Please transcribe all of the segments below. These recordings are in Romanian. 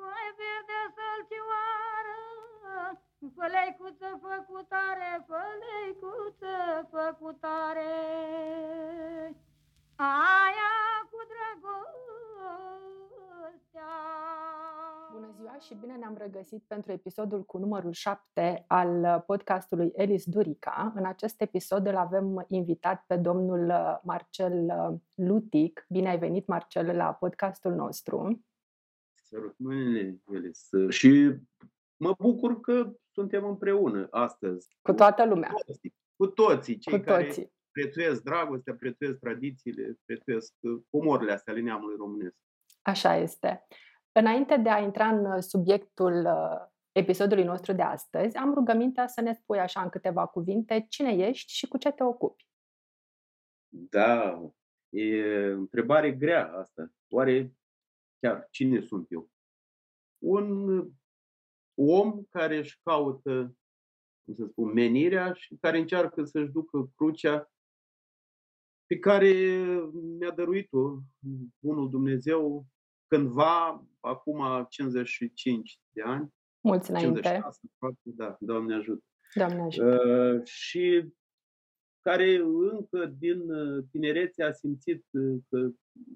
Păi verde sălcioară, Făleicuță făcutare, făleicuță făcutare, Aia cu dragostea. Bună ziua și bine ne-am regăsit pentru episodul cu numărul 7 al podcastului Elis Durica. În acest episod îl avem invitat pe domnul Marcel Lutic. Bine ai venit, Marcel, la podcastul nostru. Sărut mâinile, Elis. Și mă bucur că suntem împreună astăzi. Cu toată lumea. Cu toții, cu toții cei Cu care toții. prețuiesc dragostea, prețuiesc tradițiile, prețuiesc uh, comorile astea ale neamului românesc. Așa este. Înainte de a intra în subiectul uh, episodului nostru de astăzi, am rugămintea să ne spui așa în câteva cuvinte cine ești și cu ce te ocupi. Da, e întrebare grea asta. Oare chiar cine sunt eu? Un om care își caută, cum să spun, menirea și care încearcă să-și ducă crucea pe care mi-a dăruit-o Bunul Dumnezeu cândva, acum 55 de ani, Mulți înainte. 56, aproape, da, Doamne ajută. Doamne ajută. Uh, și care încă din uh, tinerețe a simțit uh, că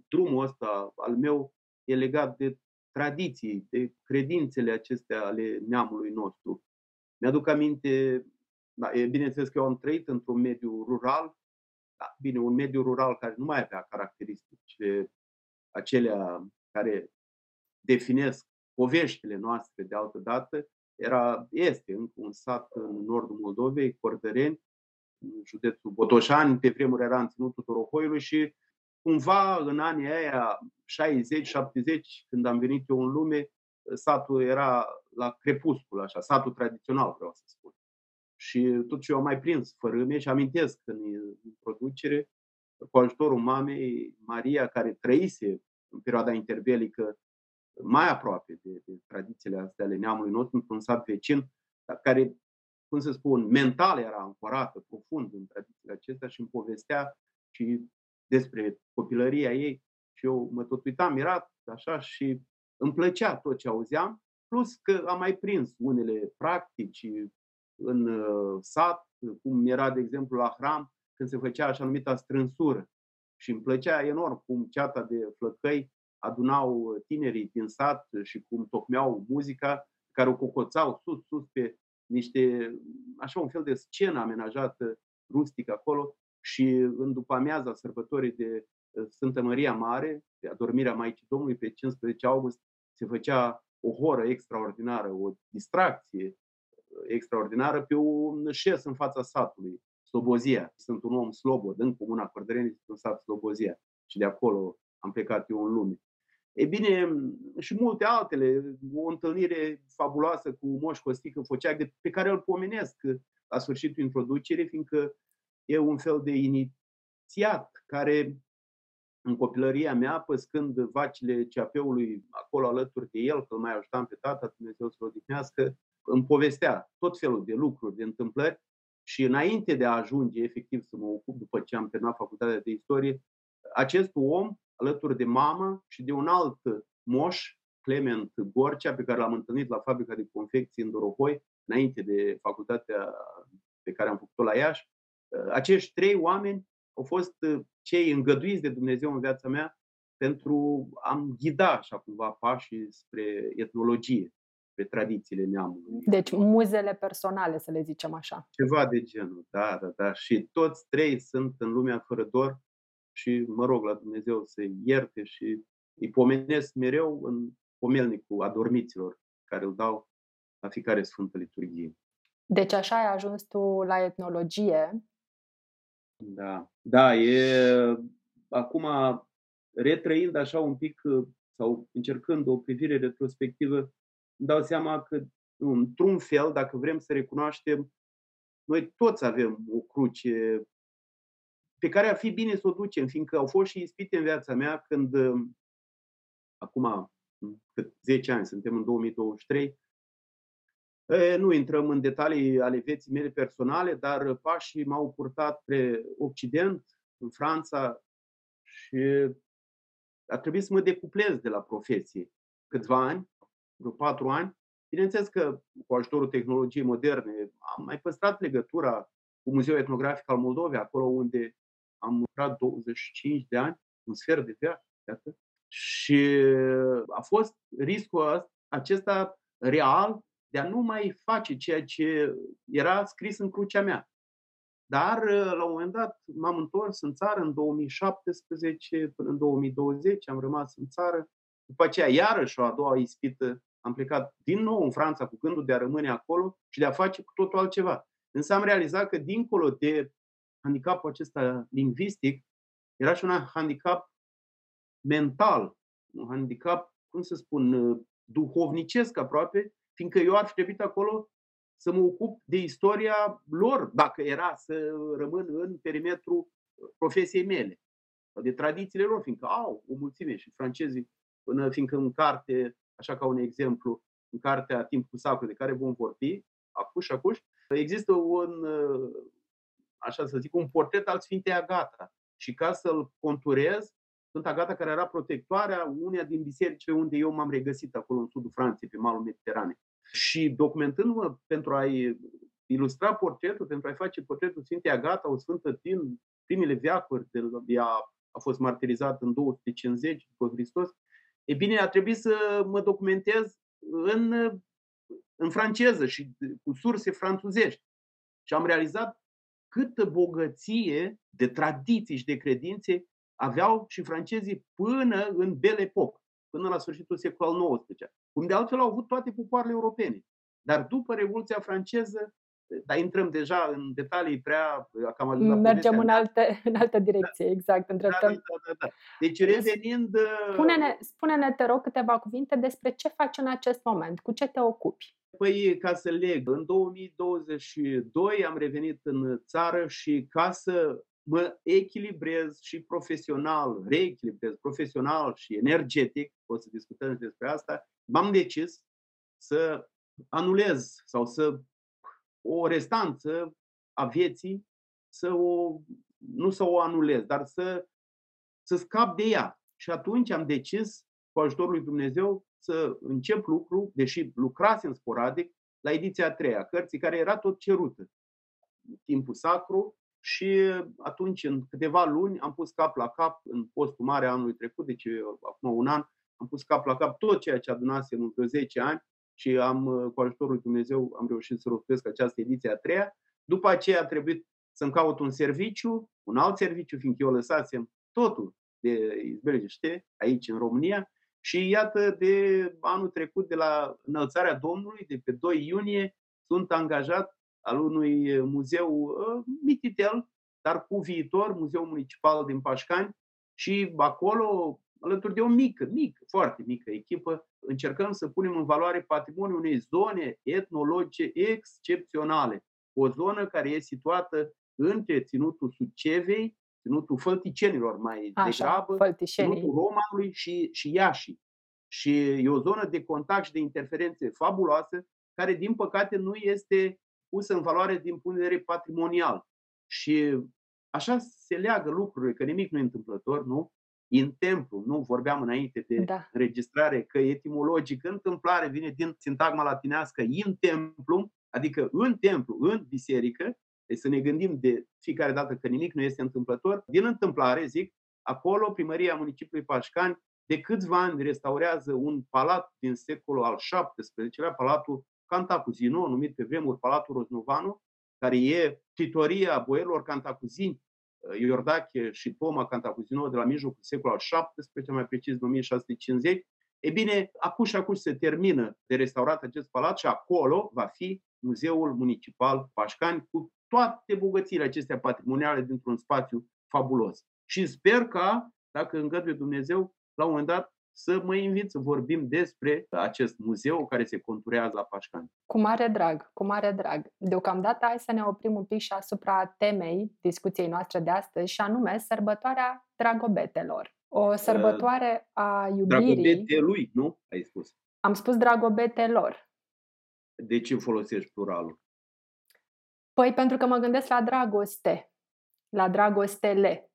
drumul ăsta al meu e legat de tradiții, de credințele acestea ale neamului nostru. Mi-aduc aminte, da, e bineînțeles că eu am trăit într-un mediu rural, da, bine, un mediu rural care nu mai avea caracteristicile acelea care definesc poveștile noastre de altă dată, era, este încă un sat în nordul Moldovei, Cordăreni, în județul Botoșani, pe vremuri era în ținutul Torohoiului și cumva în anii aia 60-70, când am venit eu în lume, satul era la crepuscul, așa, satul tradițional, vreau să spun. Și tot ce eu am mai prins fărâme și amintesc în introducere, cu ajutorul mamei Maria, care trăise în perioada interbelică mai aproape de, de tradițiile astea ale neamului nostru, într-un sat vecin, dar care, cum să spun, mental era ancorată profund în tradițiile acestea și îmi povestea și despre copilăria ei și eu mă tot uitam mirat așa și îmi plăcea tot ce auzeam, plus că am mai prins unele practici în uh, sat, cum era, de exemplu, la hram, când se făcea așa numita strânsură. Și îmi plăcea enorm cum ceata de flăcăi adunau tinerii din sat și cum tocmeau muzica, care o cocoțau sus, sus pe niște, așa un fel de scenă amenajată rustic acolo și în după amiaza sărbătorii de Sfântă Maria Mare, de adormirea Maicii Domnului, pe 15 august, se făcea o horă extraordinară, o distracție extraordinară pe un șes în fața satului, Slobozia. Sunt un om slobod, în comuna Cordăreni, în sat Slobozia. Și de acolo am plecat eu în lume. E bine, și multe altele, o întâlnire fabuloasă cu Moș Costică Foceag, pe care îl pomenesc la sfârșitul introducerii, fiindcă e un fel de inițiat care în copilăria mea, păscând vacile ceapeului acolo alături de el, că îl mai ajutam pe tata, Dumnezeu să-l odihnească, îmi povestea tot felul de lucruri, de întâmplări și înainte de a ajunge efectiv să mă ocup după ce am terminat facultatea de istorie, acest om, alături de mamă și de un alt moș, Clement Gorcea, pe care l-am întâlnit la fabrica de confecții în Dorohoi, înainte de facultatea pe care am făcut-o la Iași, acești trei oameni au fost cei îngăduiți de Dumnezeu în viața mea pentru a-mi ghida așa cumva pașii spre etnologie, spre tradițiile neamului. Deci muzele personale, să le zicem așa. Ceva de genul, da, da, da. Și toți trei sunt în lumea fără dor și mă rog la Dumnezeu să-i ierte și îi pomenesc mereu în pomelnicul adormiților care îl dau la fiecare Sfântă Liturghie. Deci așa ai ajuns tu la etnologie. Da, da, e acum retrăind așa un pic sau încercând o privire retrospectivă, îmi dau seama că într-un fel, dacă vrem să recunoaștem, noi toți avem o cruce pe care ar fi bine să o ducem, fiindcă au fost și ispite în viața mea când, acum cât 10 ani, suntem în 2023, nu intrăm în detalii ale vieții mele personale, dar pașii m-au purtat spre Occident, în Franța, și a trebuit să mă decuplez de la profesie câțiva ani, vreo patru ani. Bineînțeles că cu ajutorul tehnologiei moderne am mai păstrat legătura cu Muzeul Etnografic al Moldovei, acolo unde am lucrat 25 de ani, un sfert de viață, iată. Și a fost riscul acesta real de a nu mai face ceea ce era scris în crucea mea. Dar, la un moment dat, m-am întors în țară în 2017 până în 2020, am rămas în țară. După aceea, iarăși, o a doua ispită, am plecat din nou în Franța cu gândul de a rămâne acolo și de a face cu totul altceva. Însă am realizat că, dincolo de handicapul acesta lingvistic, era și un handicap mental, un handicap, cum să spun, duhovnicesc aproape, fiindcă eu ar fi trebuit acolo să mă ocup de istoria lor, dacă era să rămân în perimetrul profesiei mele, sau de tradițiile lor, fiindcă au o mulțime și francezii, până fiindcă în carte, așa ca un exemplu, în cartea Timpul Sacru, de care vom vorbi, acuș, acuș, există un, așa să zic, un portret al Sfintei Agata. Și ca să-l conturez, Sfânta Agata, care era protectoarea uneia din bisericile unde eu m-am regăsit acolo în sudul Franței, pe malul Mediteranei. Și documentându-mă pentru a-i ilustra portretul, pentru a-i face portretul Sfintei Agata, o sfântă din primele veacuri, de, ea a fost martirizată în 250 după Hristos, e bine, a trebuit să mă documentez în, în franceză și cu surse franțuzești. Și am realizat câtă bogăție de tradiții și de credințe aveau și francezii până în Belle Époque, până la sfârșitul secolului al XIX, cum de altfel au avut toate popoarele europene. Dar după Revoluția franceză, dar intrăm deja în detalii prea cam ajutat Mergem în, alte, în altă direcție, da. exact. Da, da, da, da, da. Deci revenind... Spune-ne, spune-ne, te rog, câteva cuvinte despre ce faci în acest moment, cu ce te ocupi. Păi, ca să leg, în 2022 am revenit în țară și ca să mă echilibrez și profesional, reechilibrez profesional și energetic, o să discutăm și despre asta, m-am decis să anulez sau să o restanță a vieții, să o, nu să o anulez, dar să, să scap de ea. Și atunci am decis, cu ajutorul lui Dumnezeu, să încep lucru, deși lucrasem sporadic, la ediția a treia, cărții care era tot cerută. Timpul sacru, și atunci, în câteva luni, am pus cap la cap, în postul mare anului trecut, deci acum un an, am pus cap la cap tot ceea ce adunasem în vreo 10 ani și am, cu ajutorul lui Dumnezeu, am reușit să rostesc această ediție a treia. După aceea a trebuit să-mi caut un serviciu, un alt serviciu, fiindcă eu lăsasem totul de izbeliște aici în România și iată de anul trecut, de la înălțarea Domnului, de pe 2 iunie, sunt angajat al unui muzeu uh, mititel, dar cu viitor, Muzeul Municipal din Pașcani și acolo, alături de o mică, mică, foarte mică echipă, încercăm să punem în valoare patrimoniul unei zone etnologice excepționale. O zonă care e situată între ținutul Sucevei, ținutul Fălticenilor mai Așa, degrabă, ținutul Romanului și, și Iași. Și e o zonă de contact și de interferențe fabuloasă, care din păcate nu este pusă în valoare din punct de vedere patrimonial. Și așa se leagă lucrurile, că nimic nu e întâmplător, nu? în templu, nu vorbeam înainte de da. înregistrare, că etimologic întâmplare vine din sintagma latinească in templu, adică în templu, în biserică, deci să ne gândim de fiecare dată că nimic nu este întâmplător. Din întâmplare, zic, acolo primăria municipiului Pașcani de câțiva ani restaurează un palat din secolul al XVII-lea, palatul Cantacuzino, numit pe vremuri Palatul Roznovanu, care e titoria boierilor cantacuzini, uh, Iordache și Poma Cantacuzino de la mijlocul secolului al XVII, mai precis 1650. E bine, acum și acum se termină de restaurat acest palat și acolo va fi Muzeul Municipal Pașcani cu toate bogățiile acestea patrimoniale dintr-un spațiu fabulos. Și sper ca, dacă îngăduie Dumnezeu, la un moment dat să mă invit să vorbim despre acest muzeu care se conturează la Pașcani. Cu mare drag, cu mare drag. Deocamdată hai să ne oprim un pic și asupra temei discuției noastre de astăzi și anume sărbătoarea dragobetelor. O sărbătoare a iubirii. Dragobetelui, nu? Ai spus. Am spus dragobetelor. De ce folosești pluralul? Păi pentru că mă gândesc la dragoste, la dragostele.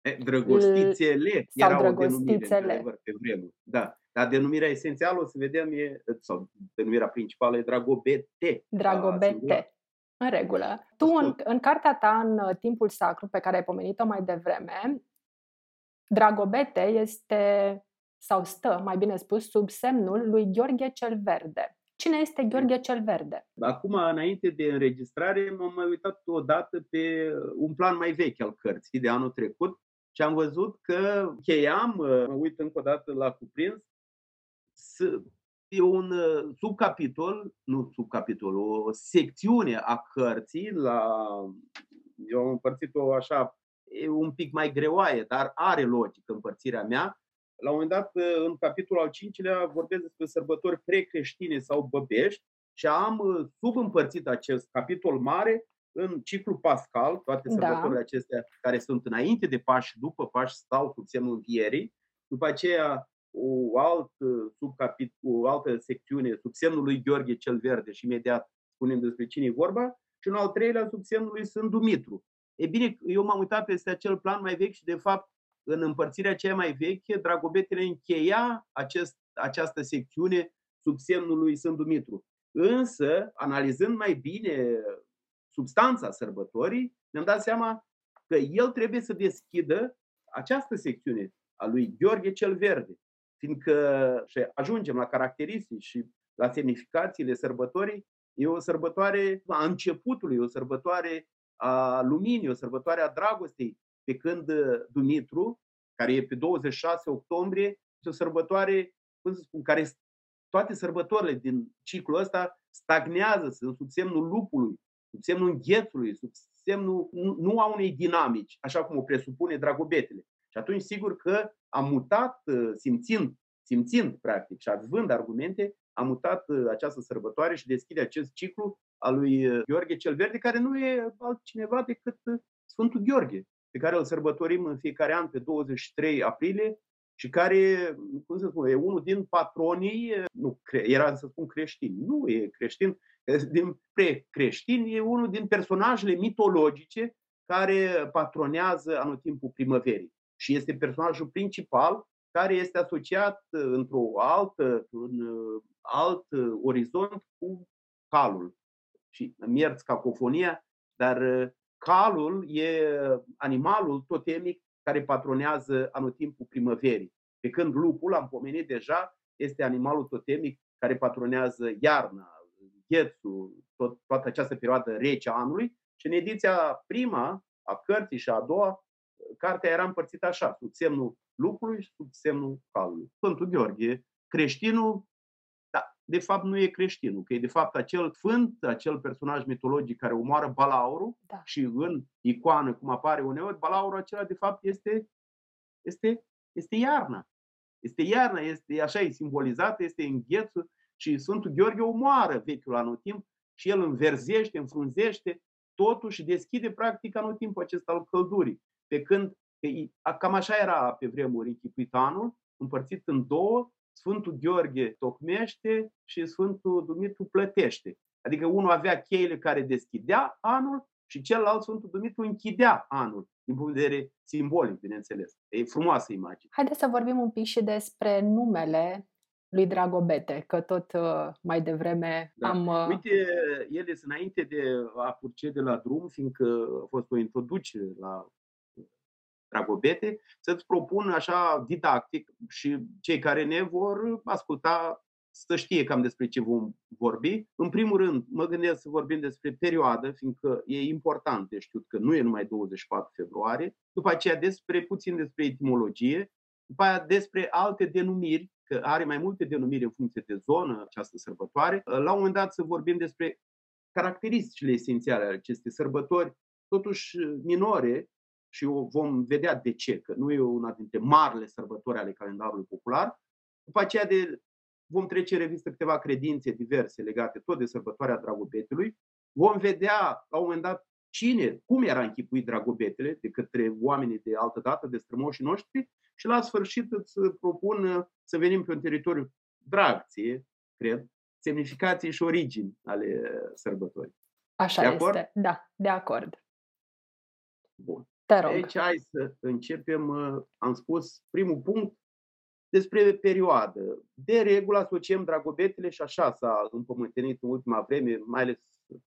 E, Drăgostițele sau era o denumire, drăgostițele. într-adevăr, pe vremuri. Da. Dar denumirea esențială, o să vedem, e, sau denumirea principală e Dragobete. la singular. Dragobete. În regulă. Tu, în, Ascult. în cartea ta, în uh, Timpul Sacru, pe care ai pomenit-o mai devreme, Dragobete este, sau stă, mai bine spus, sub semnul lui Gheorghe cel Verde. Cine este Gheorghe cel Verde? Acum, înainte de înregistrare, m-am mai uitat odată pe un plan mai vechi al cărții de anul trecut și am văzut că cheiam, mă uit încă o dată la cuprins, să- e un uh, subcapitol, nu subcapitol, o secțiune a cărții, la, eu am împărțit-o așa, e un pic mai greoaie, dar are logică împărțirea mea. La un moment dat, uh, în capitolul al cincilea, vorbesc despre sărbători precreștine sau băbești și am uh, subîmpărțit acest capitol mare în ciclu pascal, toate Da. sărbătorile acestea care sunt înainte de Paști și după Paști stau sub semnul învierii, după aceea o, alt, uh, subcapit, o altă secțiune sub semnul lui Gheorghe cel Verde și imediat spunem despre cine e vorba, și un al treilea sub semnul lui Sfânt Dumitru. E bine, eu m-am uitat peste acel plan mai vechi și de fapt în împărțirea cea mai veche, Dragobetele încheia acest, această secțiune sub semnul lui Sfânt Dumitru. Însă, analizând mai bine substanța sărbătorii, ne-am dat seama că el trebuie să deschidă această secțiune a lui Gheorghe cel Verde, fiindcă și ajungem la caracteristici și la semnificațiile sărbătorii, e o sărbătoare a începutului, o sărbătoare a luminii, o sărbătoare a dragostei, pe când uh, Dumitru, care e pe 26 octombrie, este o sărbătoare, cum să spun, care toate sărbătorile din ciclul ăsta stagnează, sunt sub semnul lupului, sub semnul înghețului, sub semnul nu nu a unei dinamici, așa cum o presupune dragobetele. Și atunci, sigur că am mutat, uh, simțind, simțind practic și având argumente, am mutat uh, această sărbătoare și deschide acest ciclu al lui uh, Gheorghe cel Verde, care nu e altcineva decât uh, Sfântul Gheorghe, pe care îl sărbătorim în fiecare an pe 23 aprilie și care, cum să spun, e unul din patronii, uh, nu, cre- era să spun creștin, nu e creștin, e din pre-creștin, e unul din personajele mitologice care patronează anotimpul primăverii. Și este personajul principal care este asociat uh, într-o altă, un uh, alt uh, orizont cu calul. Și îmi ierți cacofonia, dar uh, calul e animalul totemic care patronează anotimpul primăverii. Pe când lupul, am pomenit deja, este animalul totemic care patronează iarna, ghețul, tot, toată această perioadă rece a anului. Și în ediția prima a cărții și a doua, cartea era împărțită așa, sub semnul lupului și sub semnul calului. Sfântul Gheorghe, creștinul, da, de fapt nu e creștinul, că e de fapt acel sfânt, acel personaj mitologic care omoară balaurul Da. și în icoană, cum apare uneori, balaurul acela de fapt este, este, este iarna. Este iarna, este așa e simbolizată, este înghețul și Sfântul Gheorghe omoară vechiul anotimp și el înverzește, înfrunzește totul și deschide practic anotimpul acesta al căldurii. Pe când că i- a- cam așa era pe vremuri închipuit anul, împărțit în două, Sfântul Gheorghe tocmește și Sfântul Dumitru plătește. Adică unul avea cheile care deschidea anul și celălalt Sfântul Dumitru închidea anul, din punct de vedere simbolic, bineînțeles. E frumoasă imagine. Haideți să vorbim un pic și despre numele lui Dragobete, că tot uh, mai devreme Da. am... uh, Uite, ele sunt înainte de a procede la drum, fiindcă a fost o introducere la Dragobete, să-ți propun așa didactic și cei care ne vor asculta să știe cam despre ce vom vorbi. În primul rând, mă gândesc să vorbim despre perioadă, fiindcă e important de știut că nu e numai 24 februarie, după aceea despre puțin despre etimologie, după aia despre alte denumiri, că are mai multe denumiri în funcție de zonă această sărbătoare. La un moment dat să vorbim despre caracteristicile esențiale ale acestei sărbători, totuși minore, și o vom vedea de ce, că nu e una dintre marile sărbători ale calendarului popular. După aceea de, vom trece în revistă câteva credințe diverse legate tot de sărbătoarea Dragobetelui. Vom vedea la un moment dat cine, cum era închipuit Dragobetele de către oamenii de altă dată, de strămoșii noștri și la sfârșit îți propun uh, să venim pe un teritoriu drag ție, cred, semnificații și origini ale sărbătorii. Așa de acord? este. Da, de acord. Bun. Te rog. Deci hai să începem, uh, am spus, primul punct despre perioadă. De regulă asociem dragobetele și așa s-a împământenit în ultima vreme, mai ales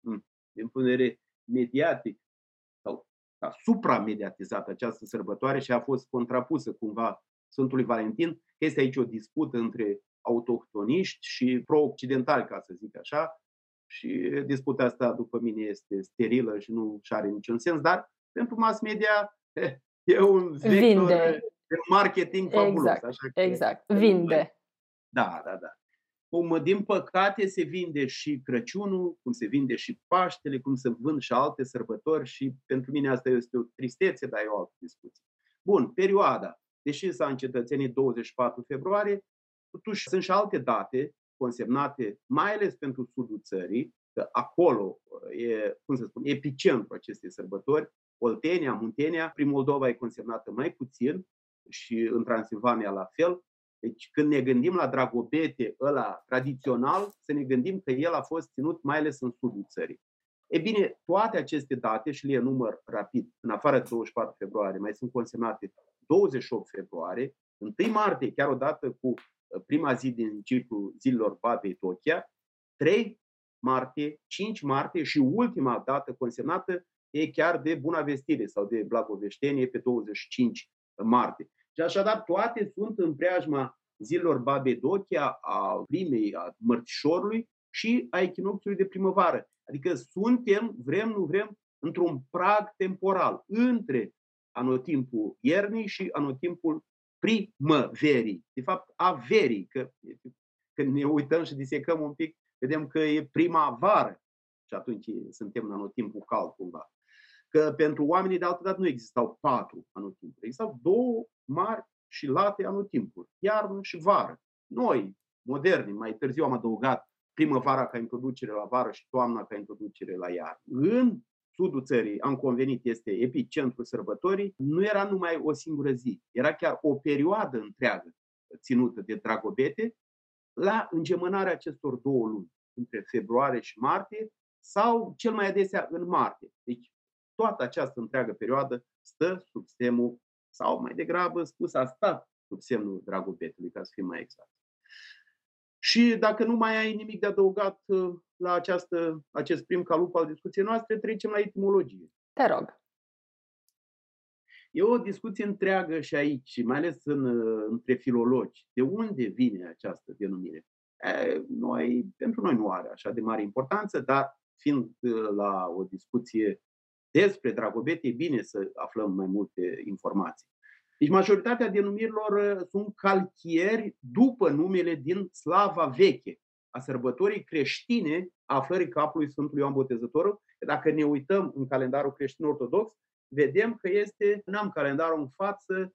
mm, din punct de vedere mediatic, sau a supramediatizat această sărbătoare și a fost contrapusă cumva Sfântului Valentin, că este aici o dispută între autohtoniști și pro-occidentali, ca să zic așa, și disputa asta, după mine, este sterilă și nu și are niciun sens, dar pentru mass media e un vector Vinde. de marketing fabulos. Exact, așa că exact. Vinde. Da, da, da. Cum, din păcate, se vinde și Crăciunul, cum se vinde și Paștele, cum se vând și alte sărbători și pentru mine asta este o tristețe, dar e o altă discuție. Bun, perioada. Deși s-a încetățenit 24 februarie, totuși sunt și alte date consemnate, mai ales pentru sudul țării, că acolo e, cum să spun, epicentru acestei sărbători, Oltenia, Muntenia, prin Moldova e consemnată mai puțin și în Transilvania la fel. Deci când ne gândim la Dragobete ăla tradițional, să ne gândim că el a fost ținut mai ales în sudul țării. E bine, toate aceste date, și le enumăr rapid, în afară de 24 februarie, mai sunt consemnate 28 februarie, 1 martie, chiar odată cu uh, prima zi din ciclu zilelor Babei Tochia, 3 martie, 5 martie și ultima dată consemnată e chiar de Buna Vestire sau de Blagoveștenie pe 25 martie. Și așadar toate sunt în preajma zilelor Babei Dochia, a primei, a mărțișorului și a echinocțiului de primăvară. Adică suntem, vrem, nu vrem, într-un prag temporal între anotimpul iernii și anotimpul primăverii. De fapt, a verii, că când ne uităm și disecăm un pic, vedem că e primăvară și atunci suntem în anotimpul cald cumva. Că pentru oamenii de altă dată nu existau patru anotimpuri, existau două mari și late anotimpuri, iarnă și vară. Noi, moderni, mai târziu am adăugat primăvara ca introducere la vară și toamna ca introducere la iarnă. În sudul țării, am convenit, este epicentrul sărbătorii, nu era numai o singură zi, era chiar o perioadă întreagă ținută de dragobete la îngemânarea acestor două luni, între februarie și martie, sau cel mai adesea în martie. Deci toată această întreagă perioadă stă sub semnul, sau mai degrabă spus, a stat sub semnul dragobetului, ca să fim mai exact. Și dacă nu mai ai nimic de adăugat uh, la această, acest prim calup al discuției noastre, trecem la etimologie. Te rog. E o discuție întreagă și aici, mai ales în, uh, între filologi. De unde vine această denumire? E, noi, pentru noi nu are așa de mare importanță, dar fiind uh, la o discuție despre Dragobete, e bine să aflăm mai multe informații. Deci majoritatea denumirilor uh, sunt calchieri după numele din slava veche, a sărbătorii creștine a aflării capului Sfântului Ioan Botezătorul. Dacă ne uităm în calendarul creștin ortodox, vedem că este, n-am calendarul în față,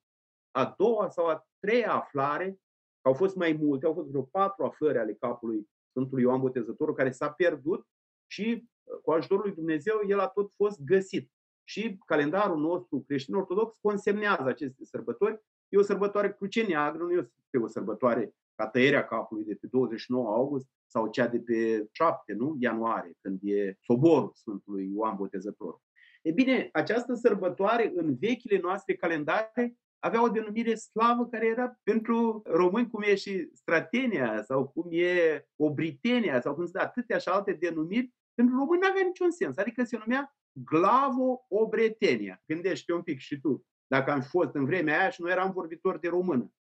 a doua sau a treia aflare, că au fost mai multe, au fost vreo patru aflări ale capului Sfântului Ioan Botezătorul, care s-a pierdut și uh, cu ajutorul lui Dumnezeu el a tot fost găsit. Și calendarul nostru creștin-ortodox consemnează aceste sărbători. E o sărbătoare cruce neagră, nu este o sărbătoare ca tăierea capului de pe 29 august sau cea de pe 7 nu? ianuarie, când e soborul Sfântului Ioan Botezătorul. E bine, această sărbătoare în vechile noastre calendare avea o denumire slavă care era pentru români cum e și Stratenia sau cum e Obritenia sau cum sunt atâtea și alte denumiri, pentru români nu avea niciun sens. Adică se numea Glavo-Obretenia. Gândește un pic și tu. Dacă am fost în vremea aia și nu eram vorbitor de română,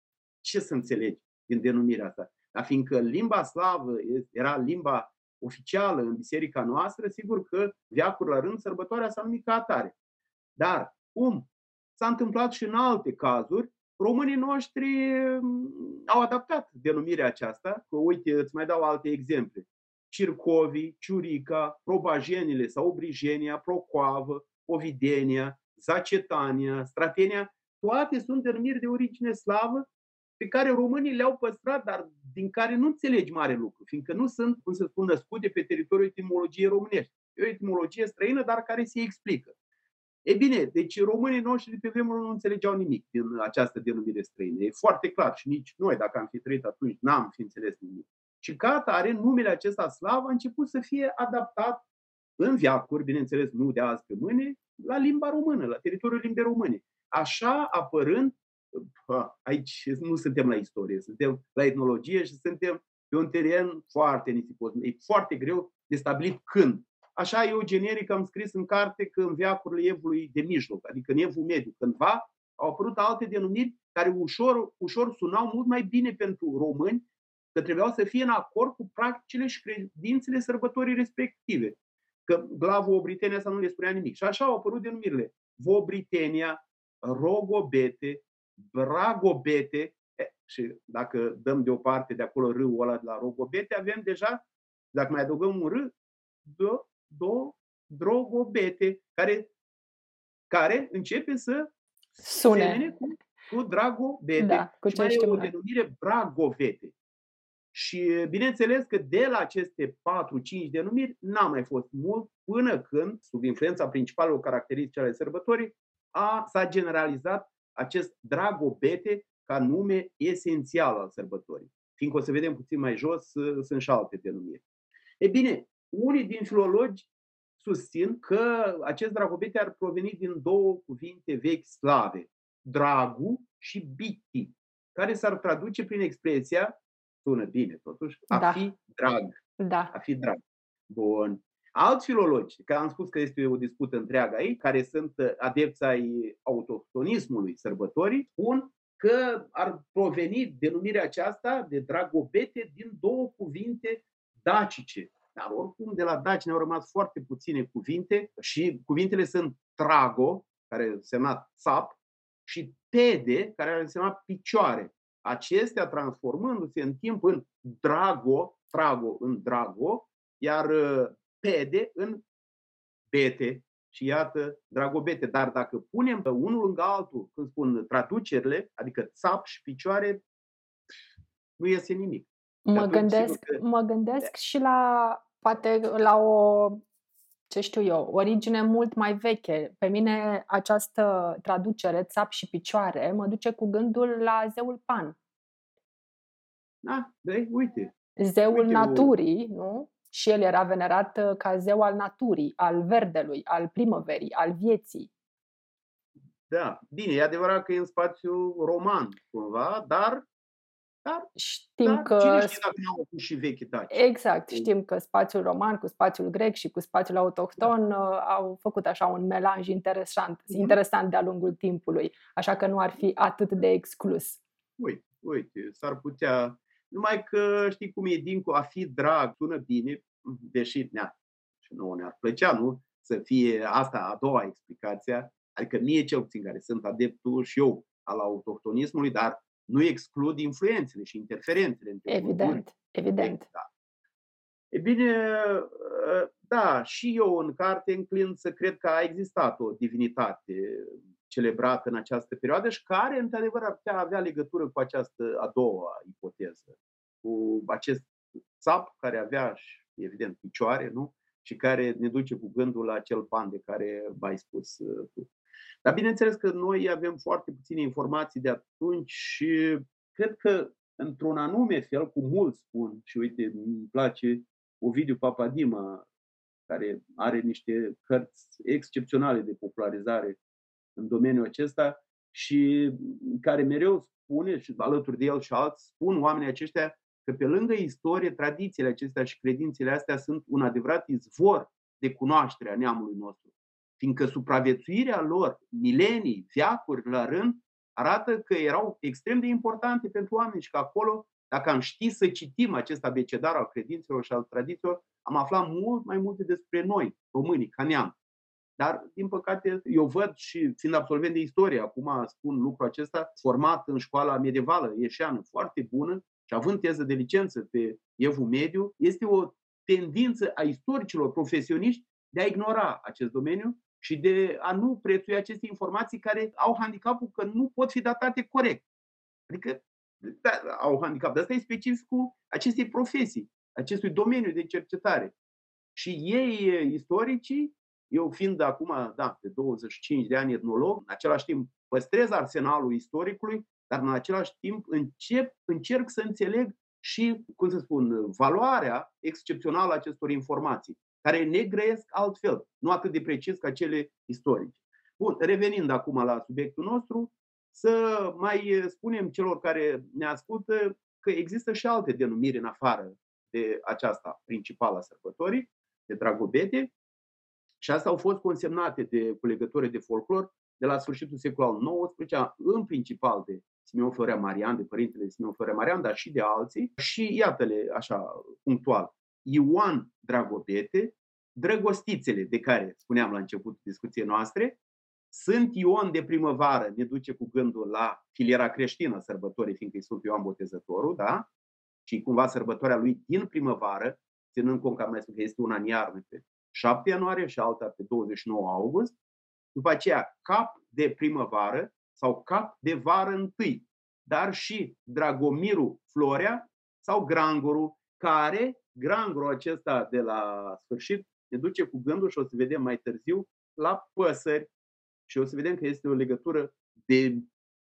ce să înțelegi din denumirea asta? Dar fiindcă limba slavă era limba oficială în biserica noastră, sigur că veacuri la rând sărbătoarea s-a numit ca atare. Dar cum s-a întâmplat și în alte cazuri, românii noștri mm, au adaptat denumirea aceasta. Că, uite, îți mai dau alte exemple. Circovii, Ciurica, Probajenile sau Obrijenia, Procoavă, Ovidenia, Zacetania, Stratenia, toate sunt denumiri de origine slavă pe care românii le-au păstrat, dar din care nu înțelegi mare lucru, fiindcă nu sunt, cum să spun, născute pe teritoriul etimologiei românești. E o etimologie străină, dar care se explică. E bine, deci românii noștri de pe vremuri nu înțelegeau nimic din această denumire străină. E foarte clar și nici noi, dacă am fi trăit atunci, n-am fi înțeles nimic. Și ca atare, numele acesta slav a început să fie adaptat în viacuri, bineînțeles nu de azi pe mâine, la limba română, la teritoriul limbii române. Așa apărând, aici nu suntem la istorie, suntem la etnologie și suntem pe un teren foarte nisipos. E foarte greu de stabilit când. Așa eu generic am scris în carte că în veacurile evului de mijloc, adică în evul mediu, cândva au apărut alte denumiri care ușor, ușor sunau mult mai bine pentru români, că trebuiau să fie în acord cu practicile și credințele sărbătorii respective. Că Glavo Obritenia să nu le spunea nimic. Și așa au apărut denumirile. Vobritenia, Rogobete, Bragobete, e, și dacă dăm deoparte de acolo râul ăla de la Rogobete, avem deja, dacă mai adăugăm un râ, do, do, Drogobete, care, care începe să Sune. cu, cu Dragobete. Da, cu și ce mai e știm o noi. denumire Bragovete. Și bineînțeles că de la aceste 4-5 denumiri n-a mai fost mult până când, sub influența principalelor caracteristici ale sărbătorii, a, s-a generalizat acest Dragobete ca nume esențial al sărbătorii. Fiindcă o să vedem puțin mai jos, sunt și alte denumiri. E bine, unii din filologi susțin că acest dragobete ar proveni din două cuvinte vechi slave, dragu și biti, care s-ar traduce prin expresia, sună bine totuși, a Da. fi drag. Da. A fi drag. Bun. Alți filologi, că am spus că este o dispută întreagă aici, care sunt adepți ai autohtonismului sărbătorii, spun că ar proveni denumirea aceasta de dragobete din două cuvinte dacice. Dar oricum de la daci ne-au rămas foarte puține cuvinte și cuvintele sunt trago, care însemna țap, și pede, care ar însemna picioare. Acestea transformându-se în timp în drago, trago în drago, iar uh, pede în bete. Și iată, dragobete. Dar dacă punem unul lângă altul, când spun traducerile, adică țap și picioare, nu iese nimic. Mă atunci, gândesc, sigur că- mă gândesc și la, poate, la o, ce știu eu, origine mult mai veche. Pe mine această traducere, țap și picioare, mă duce cu gândul la zeul Pan. Da, de, uite. Zeul Uite, o- naturii, nu? Și el era venerat uh, ca zeu al naturii, al verdelui, al primăverii, al vieții. Da, bine, e adevărat că e în spațiu roman, cumva, dar, dar, Știm dar că cine știe dacă n-au avut și vechi daci. Exact, Cu- știm că spațiul roman cu spațiul grec și cu spațiul autohton Da. uh, au făcut așa un melanj interesant, Mhm. interesant de-a lungul timpului, așa că nu ar fi atât de exclus. Uite, uite, s-ar putea... Numai că știi cum e dincolo, a fi drag, sună bine, deși ne și nouă ne-ar plăcea, nu? Să fie asta a doua explicație, adică mie cel puțin care sunt adeptul și eu al autohtonismului, dar nu exclud influențele și interferențele între culturi. Evident, evident. Da. E bine, da, și eu în carte înclin să cred că a existat o divinitate celebrată în această perioadă și care, într-adevăr, ar putea avea legătură cu această a doua ipoteză, cu acest țap care avea, și, evident, picioare, nu? Și care ne duce cu gândul la acel pan de care m-ai spus uh, tu. Dar bineînțeles că noi avem foarte puține informații de atunci și cred că într-un anume fel, cum mulți spun, și uite, îmi place Ovidiu Papadima, care are niște cărți excepționale de popularizare în domeniul acesta și care mereu spune, și alături de el și alți, spun oamenii aceștia că pe lângă istorie, tradițiile acestea și credințele astea sunt un adevărat izvor de cunoaștere a neamului nostru. Fiindcă supraviețuirea lor, milenii, viacuri la rând, arată că erau extrem de importante pentru oameni și că acolo, dacă am ști să citim acest abecedar al credințelor și al tradițiilor, am aflat mult mai multe despre noi, românii, ca neam. Dar, din păcate, eu văd și fiind absolvent de istorie, acum spun lucrul acesta, format în școala medievală ieșeană, foarte bună și având teză de licență pe Evul Mediu, este o tendință a istoricilor profesioniști de a ignora acest domeniu și de a nu prețui aceste informații care au handicapul că nu pot fi datate corect. Adică da, au handicap. Dar asta e specificul acestei profesii, acestui domeniu de cercetare. Și ei, istoricii, eu fiind acum, da, de 25 de ani etnolog, în același timp păstrez arsenalul istoricului, dar în același timp încep, încerc să înțeleg și, cum să spun, valoarea excepțională a acestor informații. Care ne grăiesc altfel, nu atât de precis ca cele istorice. Bun, revenind acum la subiectul nostru, să mai spunem celor care ne ascultă că există și alte denumiri în afară de aceasta principală a sărbătorii, de dragobete, și asta au fost consemnate de culegători de folclor de la sfârșitul secolului al XIX, în principal de Simeon Florea Marian, de părintele Simeon Florea Marian, dar și de alții. Și iată-le așa, punctual. Ioan Dragobete, drăgostițele de care spuneam la începutul discuției noastre, sunt Ion de primăvară, ne duce cu gândul la filiera creștină sărbătorii, fiindcă e Sfântul Ioan Botezătorul, da? Și cumva sărbătoarea lui din primăvară, ținând cont că am mai spus că este una în iarnă pe 7 ianuarie și alta pe 29 august. După aceea, cap de primăvară sau cap de vară întâi, dar și Dragomiru Florea sau Grangorul, care, Grangorul acesta de la sfârșit, ne duce cu gândul și o să vedem mai târziu la păsări. Și o să vedem că este o legătură de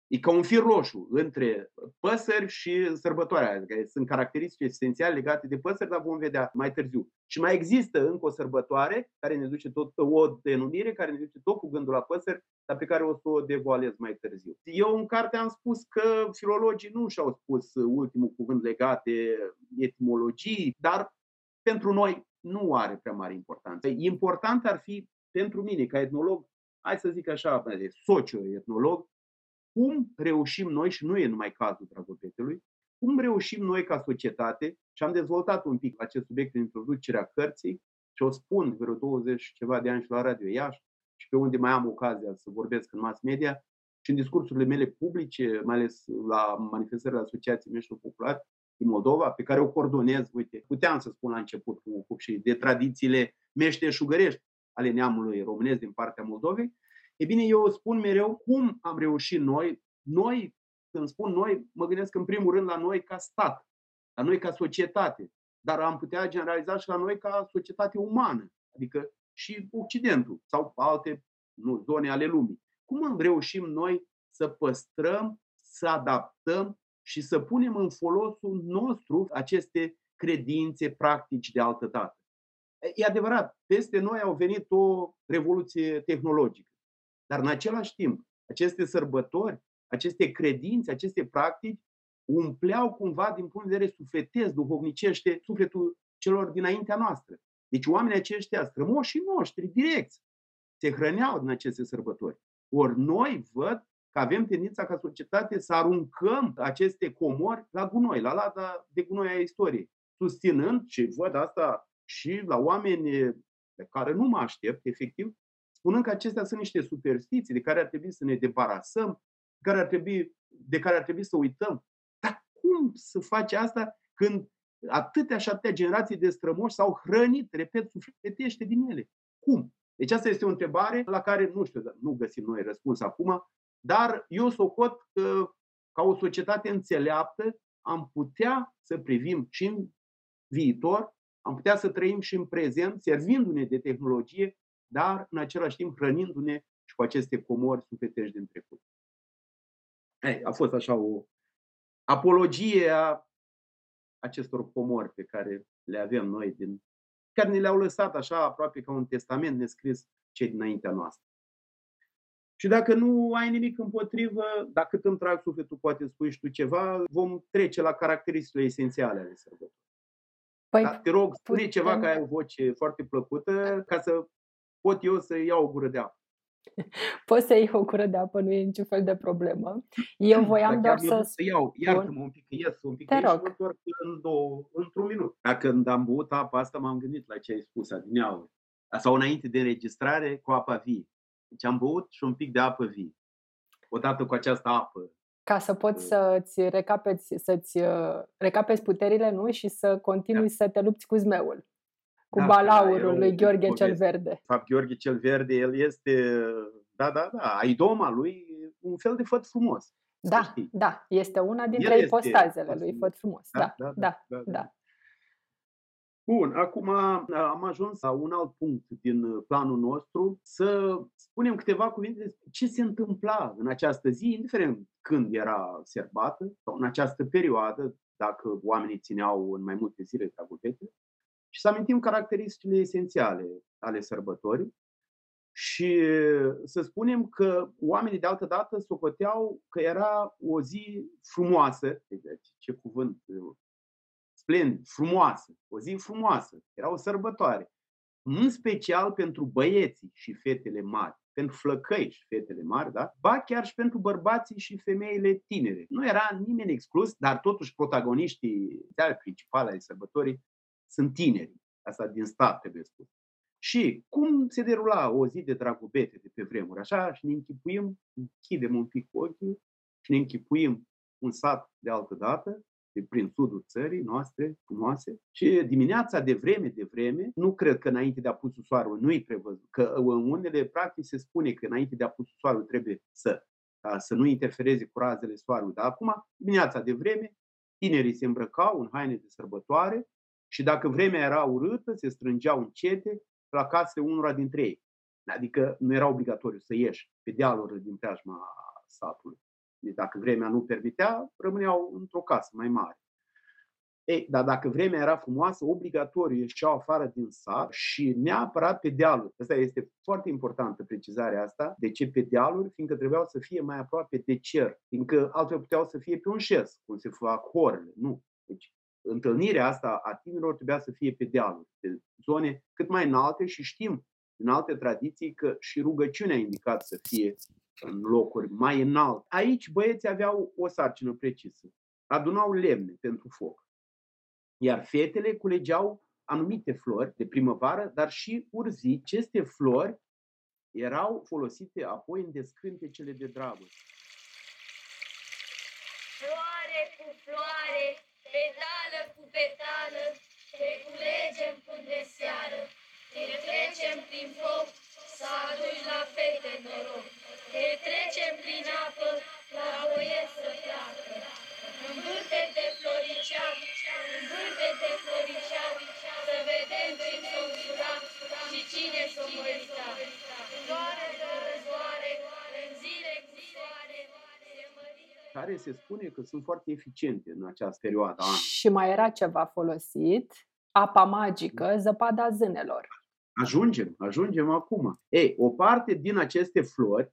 E ca un fir roșu între păsări și sărbătoarea, adică sunt caracteristici esențiale legate de păsări, dar vom vedea mai târziu. Și mai există încă o sărbătoare care ne duce tot, o denumire care ne duce tot cu gândul la păsări, dar pe care o să o devoalez mai târziu. Eu în carte am spus că filologii nu și-au spus ultimul cuvânt legat de etimologii, dar pentru noi nu are prea mare importanță. Important ar fi pentru mine, ca etnolog, hai să zic așa, socio-etnolog, cum reușim noi, și nu e numai cazul Dragopetelui, cum reușim noi ca societate, și am dezvoltat un pic acest subiect în introducerea cărții, și o spun vreo 20 ceva de ani și la Radio Iași, și pe unde mai am ocazia să vorbesc în mass media, și în discursurile mele publice, mai ales la manifestările Asociației Meștilor Populari din Moldova, pe care o coordonez, uite, puteam să spun la început cu ocup și de tradițiile meșteșugărești ale neamului românesc din partea Moldovei, E bine, eu spun mereu cum am reușit noi, noi, când spun noi, mă gândesc în primul rând la noi ca stat, la noi ca societate, dar am putea generaliza și la noi ca societate umană, adică și Occidentul sau alte nu, zone ale lumii. Cum reușim noi să păstrăm, să adaptăm și să punem în folosul nostru aceste credințe, practici de altă dată? E adevărat, peste noi au venit o revoluție tehnologică. Dar în același timp, aceste sărbători, aceste credințe, aceste practici umpleau cumva din punct de vedere sufletesc, duhovnicește, sufletul celor dinaintea noastră. Deci oamenii aceștia, strămoșii noștri, direct, se hrăneau din aceste sărbători. Ori noi văd că avem tendința ca societate să aruncăm aceste comori la gunoi, la lada de gunoi a istoriei, susținând, și văd asta și la oameni pe care nu mă aștept, efectiv, spunând că acestea sunt niște superstiții de care ar trebui să ne debarasăm, de care ar trebui, de care ar trebui să uităm. Dar cum să faci asta când atâtea și atâtea generații de strămoși s-au hrănit, repet, sufletește din ele? Cum? Deci asta este o întrebare la care nu știu, nu găsim noi răspuns acum, dar eu socot că ca o societate înțeleaptă am putea să privim și în viitor, am putea să trăim și în prezent, servindu-ne de tehnologie dar în același timp hrănindu-ne și cu aceste comori sufletești din trecut. Ei, a fost așa o apologie a acestor comori pe care le avem noi, din, care ne le-au lăsat așa aproape ca un testament nescris cei dinaintea noastră. Și dacă nu ai nimic împotrivă, dacă îmi trag sufletul, poate spui și tu ceva, vom trece la caracteristicile esențiale ale sărbătorii. Păi, Dar te rog, spune putem... ceva că ai o voce foarte plăcută, ca să pot eu să iau o gură de apă. Poți să iei o gură de apă, nu e niciun fel de problemă. Eu voiam doar să... să iau, iartă-mă un pic, ies un pic Te rog. și mă în două, într-un minut. Dacă când am băut apa asta, m-am gândit la ce ai spus adineauri. Sau înainte de înregistrare, cu apa vie. Deci am băut și un pic de apă vie. Odată cu această apă. Ca să poți uh. să-ți recapeți, să-ți uh, recapeți puterile, nu? Și să continui da. să te lupți cu zmeul cu da, balaurul da, lui Gheorghe cel Verde. De fapt, Gheorghe cel Verde, el este, da, da, da, idoma lui, un fel de făt frumos. Da, da, este una dintre el ipostazele lui Făt frumos. Da, da, da, da, da, da. da. Bun, acum am ajuns la un alt punct din planul nostru, să spunem câteva cuvinte despre ce se întâmpla în această zi, indiferent când era serbată sau în această perioadă, dacă oamenii țineau în mai multe zile dragulpete, și să amintim caracteristicile esențiale ale sărbătorii și să spunem că oamenii de altă dată socoteau că era o zi frumoasă, deci ce cuvânt splendid, frumoasă, o zi frumoasă, era o sărbătoare, în special pentru băieții și fetele mari pentru flăcăi și fetele mari, da? ba chiar și pentru bărbații și femeile tinere. Nu era nimeni exclus, dar totuși protagoniștii principale ai sărbătorii sunt tineri. Asta din stat trebuie spus. Și cum se derula o zi de dragubete de pe vremuri? Așa și ne închipuim, închidem un pic ochii și ne închipuim un sat de altă dată prin sudul țării noastre frumoase și dimineața de vreme de vreme, nu cred că înainte de apusul soarelui, nu-i prevăzut, că în unele practici se spune că înainte de apusul soarelui trebuie să, da, să nu interfereze cu razele soarelui, dar acum, dimineața de vreme, tinerii se îmbrăcau în haine de sărbătoare și dacă vremea era urâtă, se strângeau în cete la casele unora dintre ei. Adică nu era obligatoriu să ieși pe dealuri din preajma satului. Deci dacă vremea nu permitea, rămâneau într-o casă mai mare. Ei, dar dacă vremea era frumoasă, obligatoriu ieșeau afară din sat și neapărat pe dealuri. Asta este foarte importantă precizarea asta. De ce pe dealuri? Fiindcă trebuiau să fie mai aproape de cer. Fiindcă altfel puteau să fie pe un șes, cum se fac horele. Nu. Deci întâlnirea asta a tinerilor trebuia să fie pe dealuri, pe zone cât mai înalte și știm în alte tradiții că și rugăciunea a indicat să fie în locuri mai înalte. Aici băieții aveau o sarcină precisă. Adunau lemne pentru foc. Iar fetele culegeau anumite flori de primăvară, dar și urzii. Aceste flori erau folosite apoi în descântecele de dragoste. Floare cu floare, petală cu petală, te culegem până de seară, se spune că sunt foarte eficiente în această perioadă. Și mai era ceva folosit, apa magică, zăpada zânelor. Ajungem, ajungem acum. Ei, o parte din aceste flori,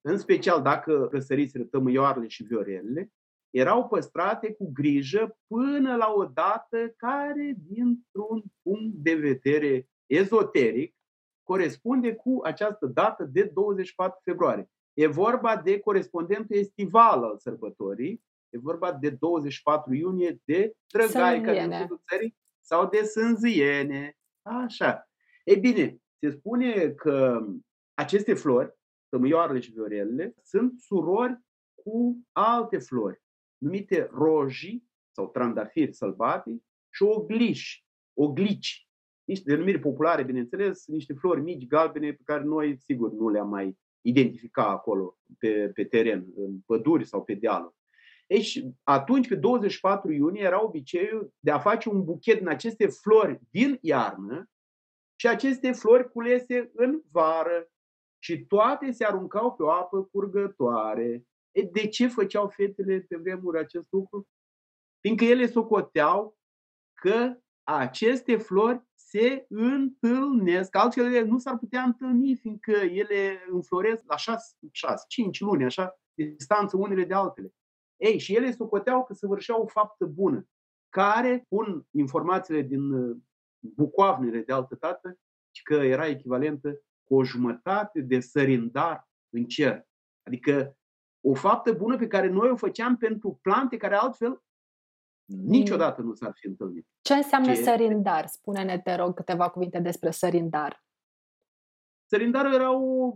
în special dacă răsăriți tămâioarele și viorelele, erau păstrate cu grijă până la o dată care, dintr-un punct de vedere ezoteric, corespunde cu această dată de 24 februarie. E vorba de corespondentul estival al sărbătorii, e vorba de 24 iunie de Drăgaica din sudul țării sau de Sânziene. Așa. Ei bine, se spune că aceste flori, tămâioarele și viorelele, sunt surori cu alte flori, numite roji sau trandafiri sălbatici și ogliși, oglici. Niște denumiri populare, bineînțeles, niște flori mici, galbene, pe care noi, sigur, nu le-am mai identifica acolo, pe, pe teren, în păduri sau pe dealuri. Deci, atunci, pe 24 iunie, era obiceiul de a face un buchet din aceste flori din iarnă și aceste flori culese în vară și toate se aruncau pe o apă curgătoare. E, de ce făceau fetele pe vremuri acest lucru? Fiindcă ele socoteau că aceste flori se întâlnesc. Altfel ele nu s-ar putea întâlni, fiindcă ele înfloresc la 6, 6 5 luni, așa, distanță unele de altele. Ei, și ele socoteau că săvârșeau o faptă bună, care pun informațiile din uh, bucoavnele de altă dată, că era echivalentă cu o jumătate de sărindar în cer. Adică o faptă bună pe care noi o făceam pentru plante care altfel niciodată nu s-ar fi întâlnit. Ce înseamnă Ce sărindar? Spune-ne, te rog, câteva cuvinte despre sărindar. Sărindarul era o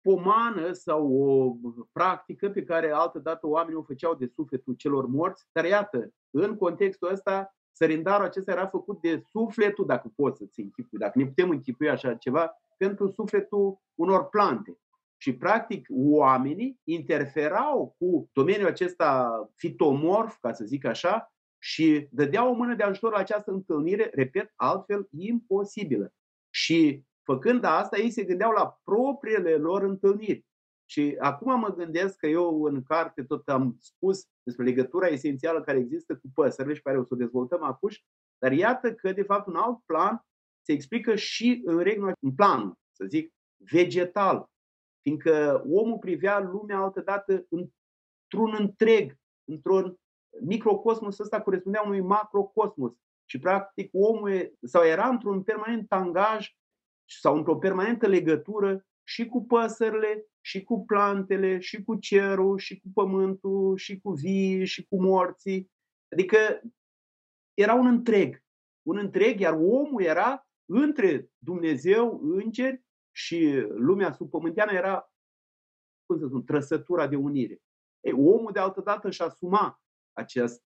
pomană sau o practică pe care altădată oamenii o făceau de sufletul celor morți, dar iată, în contextul ăsta, sărindarul acesta era făcut de sufletul, dacă poți să-ți închipui, dacă ne putem închipui așa ceva, pentru sufletul unor plante. Și, practic, oamenii interferau cu domeniul acesta fitomorf, ca să zic așa, și dădeau o mână de ajutor la această întâlnire, repet, altfel imposibilă. Și făcând asta, ei se gândeau la propriile lor întâlniri. Și acum mă gândesc că eu în carte tot am spus despre legătura esențială care există cu păsările și care o să o dezvoltăm acum, dar iată că, de fapt, un alt plan se explică și în regul, în plan, să zic, vegetal, fiindcă omul privea lumea altădată într-un întreg, într-un microcosmos ăsta corespundea unui macrocosmos. Și practic omul sau era într-un permanent tangaj sau într-o permanentă legătură și cu păsările, și cu plantele, și cu cerul, și cu pământul, și cu vii, și cu morții. Adică era un întreg. Un întreg, iar omul era între Dumnezeu, îngeri și lumea subpământeană era, cum să spun, trăsătura de unire. Ei, omul de altă dată își asuma acest,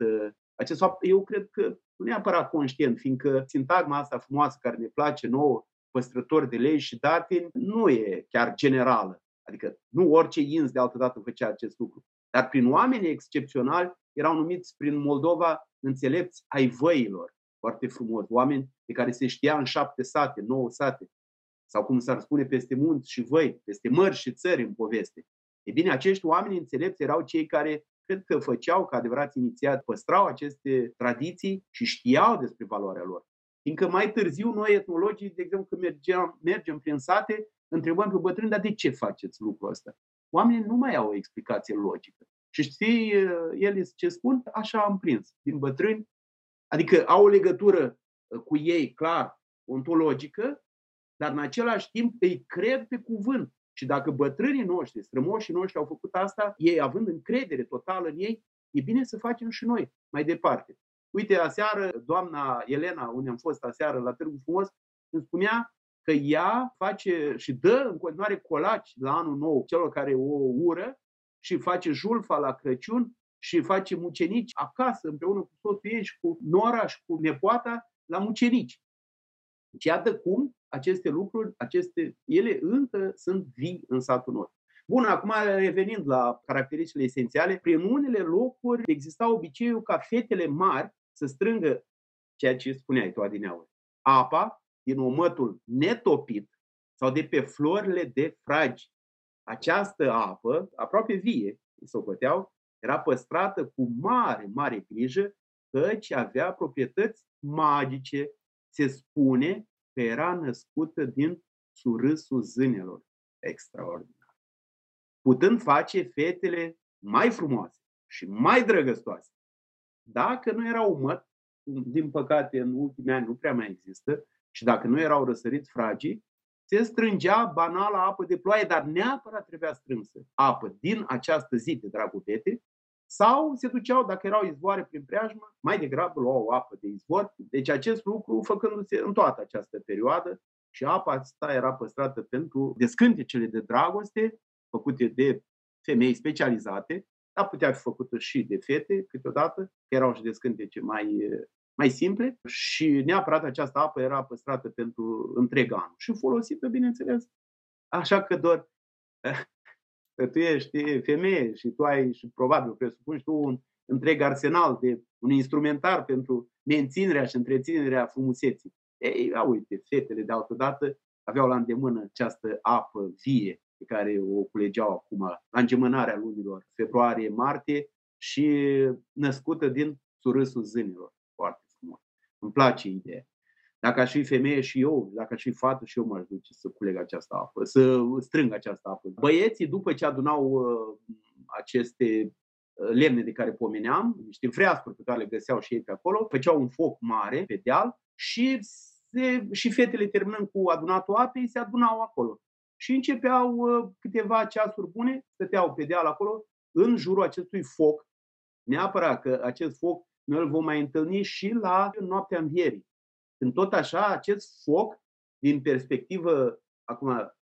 acest fapt. Eu cred că nu neapărat conștient, fiindcă sintagma asta frumoasă care ne place nouă, păstrători de legi și datini, nu e chiar generală. Adică nu orice ins de altă dată făcea acest lucru. Dar prin oameni excepționali erau numiți prin Moldova înțelepți ai văilor. Foarte frumos. Oameni de care se știa în șapte sate, nouă sate. Sau cum s-ar spune peste munți și văi, peste mări și țări în poveste. E bine, acești oameni înțelepți erau cei care cred că făceau ca adevărat inițiat, păstrau aceste tradiții și știau despre valoarea lor. Fiindcă mai târziu noi etnologii, de exemplu, când mergem, mergem prin sate, întrebăm pe bătrâni, dar de ce faceți lucrul ăsta? Oamenii nu mai au o explicație logică. Și știi, el ce spun? Așa am prins din bătrâni. Adică au o legătură uh, cu ei, clar, ontologică, dar în același timp îi cred pe cuvânt. Și dacă bătrânii noștri, strămoșii noștri au făcut asta, ei având încredere totală în ei, e bine să facem și noi mai departe. Uite, aseară, doamna Elena, unde am fost aseară la Târgu Frumos, îmi spunea că ea face și dă în continuare colaci la anul nou celor care o ură și face julfa la Crăciun și face mucenici acasă împreună cu soțul ei și cu nora și cu nepoata la mucenici. Deci iată cum aceste lucruri, aceste, ele încă sunt vii în satul nostru. Bun, acum revenind la caracteristicile esențiale, prin unele locuri exista obiceiul ca fetele mari să strângă ceea ce spuneai tu adineauri, apa din omătul netopit sau de pe florile de fragi. Această apă, aproape vie, socoteau, era păstrată cu mare, mare grijă, căci avea proprietăți magice. Se spune că era născută din surâsul zânelor. Extraordinar. Putând face fetele mai frumoase și mai drăgăstoase. Dacă nu erau măt, din păcate în ultimii ani nu prea mai există, și dacă nu erau răsăriți fragii, se strângea banala apă de ploaie, dar neapărat trebuia strânsă apă din această zi de dragul fete, sau se duceau, dacă erau izvoare prin preajmă, mai degrabă luau apă de izvor. Deci acest lucru făcându-se în toată această perioadă și apa asta era păstrată pentru descântecele de dragoste făcute de femei specializate, dar putea fi făcută și de fete câteodată, că erau și descântece mai mai simple și neapărat această apă era păstrată pentru întreg an și folosită, bineînțeles. Așa că doar că tu ești femeie și tu ai și probabil presupun și tu un întreg arsenal de un instrumentar pentru menținerea și întreținerea frumuseții. Ei, a, uite, fetele de altă dată aveau la îndemână această apă vie pe care o culegeau acum la îngemânarea lunilor februarie-martie și născută din surâsul zânilor. Îmi place ideea. Dacă aș fi femeie și eu, dacă aș fi fată și eu m-aș duce să culeg această apă, să strâng această apă. Băieții, după ce adunau uh, aceste uh, lemne de care pomeneam, niște vreascuri pe care le găseau și ei pe acolo, făceau un foc mare pe deal și, se, și fetele terminând cu adunatul apei, se adunau acolo. Și începeau uh, câteva ceasuri bune, stăteau pe deal acolo, în jurul acestui foc. Neapărat că acest foc noi îl vom mai întâlni și la noaptea învierii. Când tot așa, acest foc, din perspectivă, acum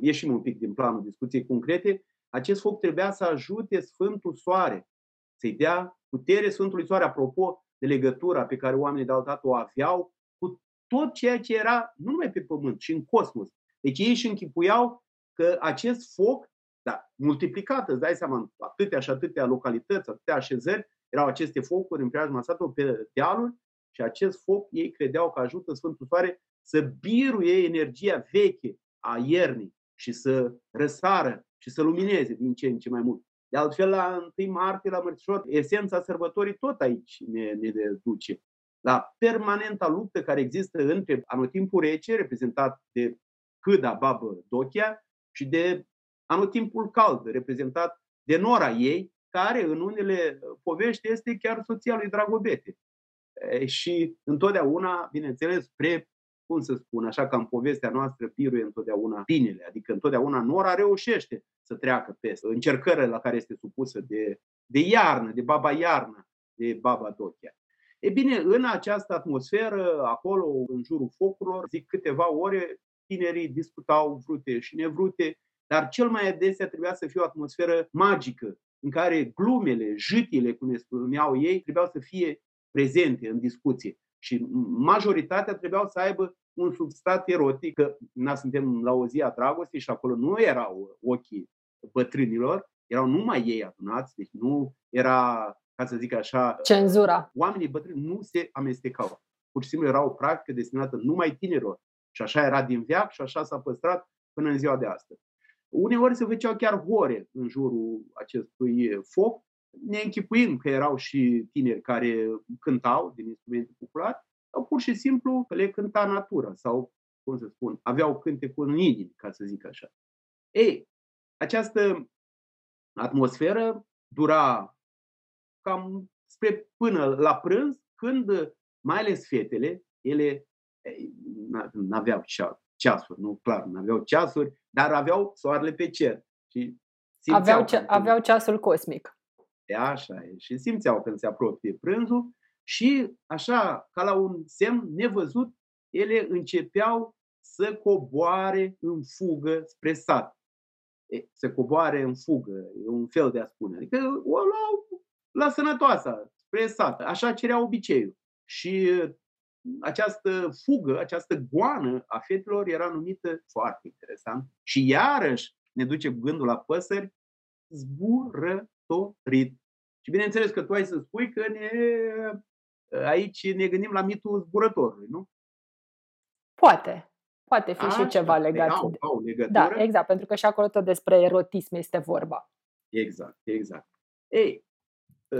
ieșim un pic din planul discuției concrete, acest foc trebuia să ajute Sfântul Soare, să-i dea putere Sfântului Soare, apropo de legătura pe care oamenii de altă o aveau cu tot ceea ce era nu numai pe pământ, ci în cosmos. Deci ei își închipuiau că acest foc, da, multiplicat, îți dai seama, atâtea și atâtea localități, atâtea așezări, erau aceste focuri în preajma satului pe dealuri și acest foc ei credeau că ajută Sfântul Soare să biruie energia veche a iernii și să răsară și să lumineze din ce în ce mai mult. De altfel, la 1 martie, la Mărțișor, esența sărbătorii tot aici ne, ne duce. La permanenta luptă care există între anotimpul rece, reprezentat de câda babă Dochia, și de anotimpul cald, reprezentat de nora ei, care în unele povești este chiar soția lui Dragobete. Și întotdeauna, bineînțeles, spre, cum să spun, așa ca în povestea noastră, piruie întotdeauna binele, adică întotdeauna nora reușește să treacă peste încercările la care este supusă de, de iarnă, de baba iarnă, de baba Dochia. E bine, în această atmosferă, acolo, în jurul focurilor, zic câteva ore, tinerii discutau vrute și nevrute, dar cel mai adesea trebuia să fie o atmosferă magică, în care glumele, jâtile, cum le spuneau ei, trebuiau să fie prezente în discuție. Și majoritatea trebuiau să aibă un substrat erotic, că nu suntem la o zi a dragostei și acolo nu erau ochii bătrânilor, erau numai ei adunați, deci nu era, ca să zic așa... Cenzura. Oamenii bătrâni nu se amestecau. Pur și simplu era o practică destinată numai tinerilor. Și așa era din veac și așa s-a păstrat până în ziua de astăzi. Uneori se făceau chiar hore în jurul acestui foc, ne închipuim că erau și tineri care cântau din instrumente populare, sau pur și simplu le cânta natura sau, cum să spun, aveau cântecul în inimi, ca să zic așa. Ei, această atmosferă dura cam spre până la prânz, când mai ales fetele, ele nu aveau ceasuri, nu clar, nu aveau ceasuri, dar aveau soarele pe cer. Și aveau, ce, aveau ceasul cosmic. E așa e. Și simțeau când se apropie prânzul și așa, ca la un semn nevăzut, ele începeau să coboare în fugă spre sat. E, să coboare în fugă, e un fel de a spune. Adică o luau la sănătoasa, spre sat. Așa cerea obiceiul. Și această fugă, această goană a fetelor era numită foarte interesant. Și iarăși ne duce gândul la păsări zburătorit. Și bineînțeles că tu ai să spui că ne, aici ne gândim la mitul zburătorului, nu? Poate. Poate fi A, și ceva legat. Au, au legătură. Da, exact, pentru că și acolo tot despre erotism este vorba. Exact, exact. Ei,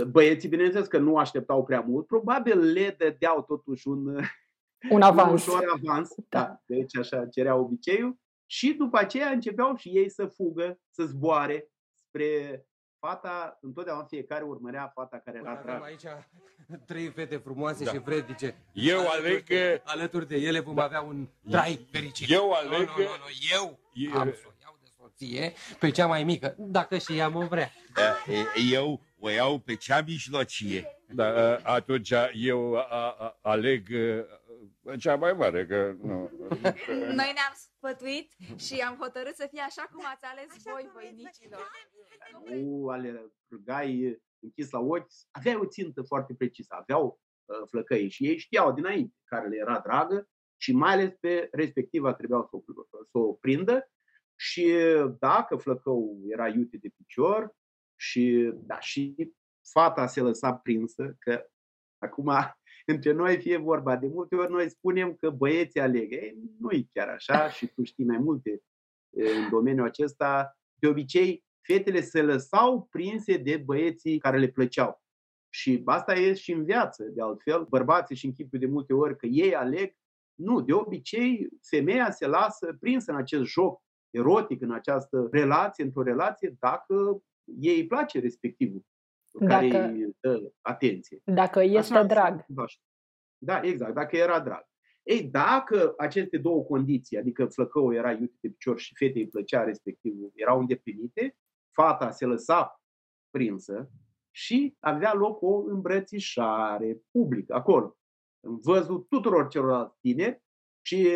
Băieții, bineînțeles că nu așteptau prea mult, probabil le dădeau totuși un, un avans. Un ușor avans. Da. da. Deci așa cerea obiceiul. Și după aceea începeau și ei să fugă, să zboare spre fata, întotdeauna fiecare urmărea fata care era dragă. aici trei fete frumoase da. și vrednice. Eu aleg că... Alături de ele vom da. avea un trai fericit. Eu aleg nu, nu, nu, nu. Eu e... am să o iau de soție pe cea mai mică, dacă și ea mă vrea. Da, eu o iau pe cea mijlocie. Da, atunci eu a, a, aleg cea mai mare, că nu... Noi ne-am sfătuit și am hotărât să fie așa cum ați ales așa voi, voinicilor. Nu ale râgai închis la ochi, aveau o țintă foarte precisă, aveau uh, flăcăi și ei știau dinainte care le era dragă și mai ales pe respectiva trebuiau să o, să o prindă și dacă flăcău era iute de picior, și, da, și fata se lăsa prinsă, că acum între noi fie vorba, de multe ori noi spunem că băieții aleg. Ei, nu e chiar așa și tu știi mai multe în domeniul acesta. De obicei, fetele se lăsau prinse de băieții care le plăceau. Și asta e și în viață, de altfel. Bărbații și închipul de multe ori că ei aleg. Nu, de obicei, femeia se lasă prinsă în acest joc erotic, în această relație, într-o relație, dacă ei îi place respectivul dacă, care îi dă atenție. Dacă este Așa, drag. Da, exact, dacă era drag. Ei, dacă aceste două condiții, adică flăcăul era iute pe picior și fetei îi plăcea respectivul, erau îndeplinite, fata se lăsa prinsă și avea loc o îmbrățișare publică acolo, în văzul tuturor celorlalți tineri și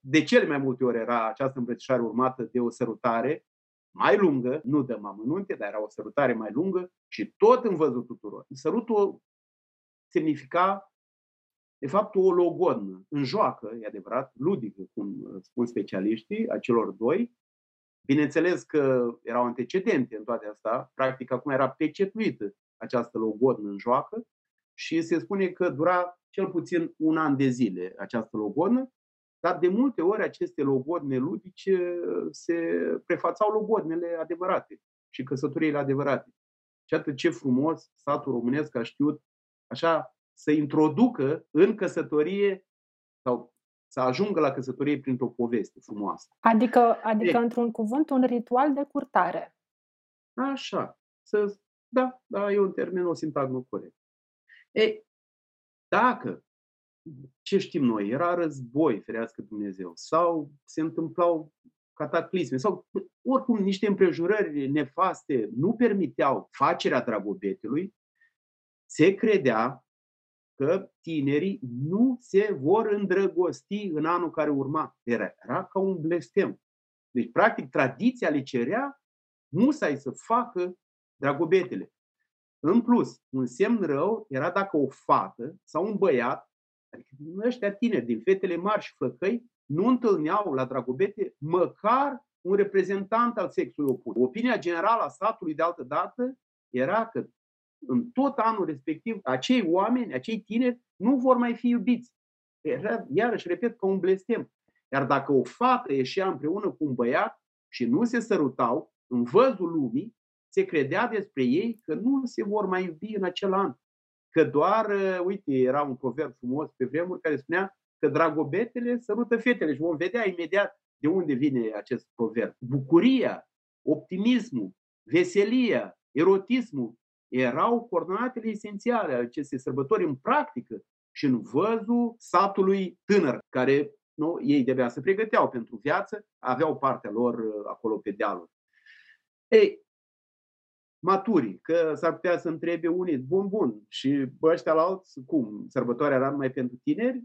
de cele mai multe ori era această îmbrățișare urmată de o sărutare mai lungă, nu dăm amănunte, dar era o sărutare mai lungă și tot în văzut tuturor. Sărutul semnifica, de fapt, o logodnă, în joacă, e adevărat, ludică, cum spun specialiștii, a celor doi. Bineînțeles că erau antecedente în toate astea, practic acum era pecetuită această logodnă în joacă și se spune că dura cel puțin un an de zile această logodnă dar de multe ori aceste logodne ludice se prefațau logodnele adevărate. și căsătoriile adevărate. Și atât ce frumos satul românesc a știut așa să introducă în căsătorie sau să ajungă la căsătorie printr-o poveste frumoasă. Adică, adică într-un cuvânt, un ritual de curtare. Așa. Să, da, da, e un termen, o sintagmă corect. E, dacă, ce știm noi, era război, ferească Dumnezeu, sau se întâmplau cataclisme, sau oricum niște împrejurări nefaste nu permiteau facerea dragobetelui, se credea că tinerii nu se vor îndrăgosti în anul care urma. Era, era ca un blestem. Deci, practic, tradiția le cerea musai să facă dragobetele. În plus, un semn rău era dacă o fată sau un băiat, adică din ăștia tineri, din fetele mari și flăcăi, nu întâlneau la dragobete măcar un reprezentant al sexului opus. Opinia generală a satului de altă dată era că în tot anul respectiv, acei oameni, acei tineri, nu vor mai fi iubiți. Era, iarăși, repet, ca un blestem. Iar dacă o fată ieșea împreună cu un băiat și nu se sărutau, în văzul lumii, se credea despre ei că nu se vor mai iubi în acel an. Că doar, uh, uite, era un proverb frumos pe vremuri care spunea că dragobetele sărută fetele și vom vedea imediat de unde vine acest proverb. Bucuria, optimismul, veselia, erotismul erau coordonatele esențiale ale acestei sărbători în practică și în văzul satului tânăr, care nu, ei de se pregăteau pentru viață, aveau partea lor uh, acolo pe dealuri. Ei, maturi, că s-ar putea să întrebe unii, bun, bun, și ăștia la alți, cum, sărbătoarea era numai pentru tineri?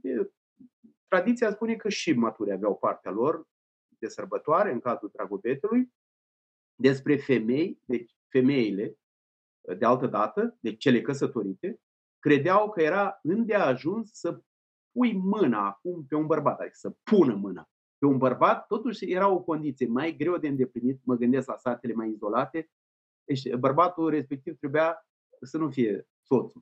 Tradiția spune că și maturi aveau partea lor de sărbătoare în cazul Dragobetelui. Despre femei, deci femeile de altă dată, deci cele căsătorite, credeau că era îndeajuns să pui mâna acum pe un bărbat, adică să pună mâna pe un bărbat, totuși era o condiție mai greu de îndeplinit, mă gândesc la satele mai izolate, deci bărbatul respectiv trebuia să nu fie soțul.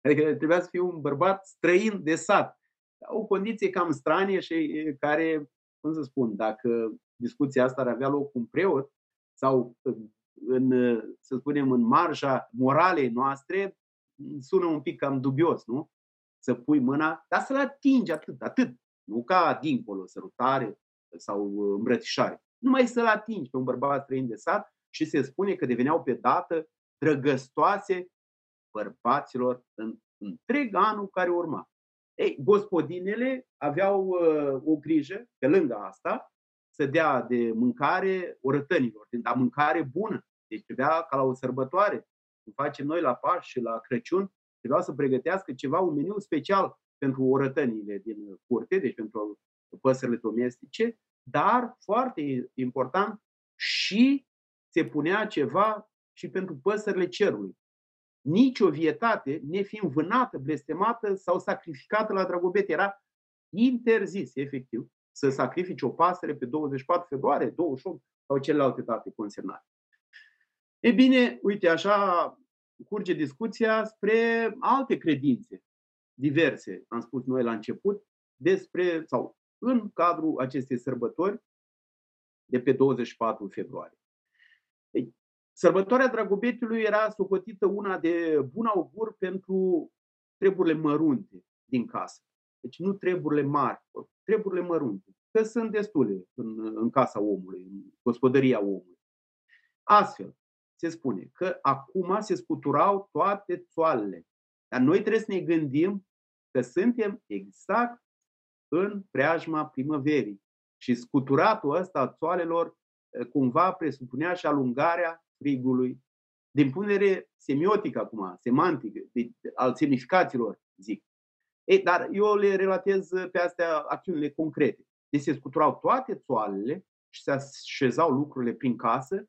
Adică trebuia să fie un bărbat străin de sat. O condiție cam stranie și care, cum să spun, dacă discuția asta ar avea loc cu un preot sau în, să spunem, în marja moralei noastre, sună un pic cam dubios, nu? Să pui mâna, dar să-l atingi atât, atât. Nu ca dincolo, sărutare sau îmbrățișare. Numai să-l atingi pe un bărbat străin de sat și se spune că deveneau pe dată drăgăstoase bărbaților în întreg anul care urma. Ei, gospodinele aveau uh, o grijă, pe lângă asta, să dea de mâncare orătănilor, dar mâncare bună. Deci trebuia ca la o sărbătoare, cum facem noi la Paști și la Crăciun, trebuia să pregătească ceva, un meniu special pentru orătănile din curte, deci pentru păsările domestice, dar, foarte important, și se punea ceva și pentru păsările cerului. Nici o vietate, nefiind vânată, blestemată sau sacrificată la dragobete, era interzis, efectiv, să sacrifici o pasăre pe 24 februarie, 28 sau celelalte date consemnate. E bine, uite, așa curge discuția spre alte credințe diverse, am spus noi la început, despre sau în cadrul acestei sărbători de pe 24 februarie. Sărbătoarea Dragobetului era socotită una de bun augur pentru treburile mărunte din casă. Deci nu treburile mari, treburile mărunte. Că sunt destule în, în casa omului, în gospodăria omului. Astfel, se spune că acum se scuturau toate țoalele. Dar noi trebuie să ne gândim că suntem exact în preajma primăverii. Și scuturatul ăsta a țoalelor eh, cumva presupunea și alungarea frigului. Din punere semiotică acum, semantic, de, al semnificațiilor, zic. Ei, dar eu le relatez pe astea acțiunile concrete. Deci se scuturau toate țoalele și se așezau lucrurile prin casă,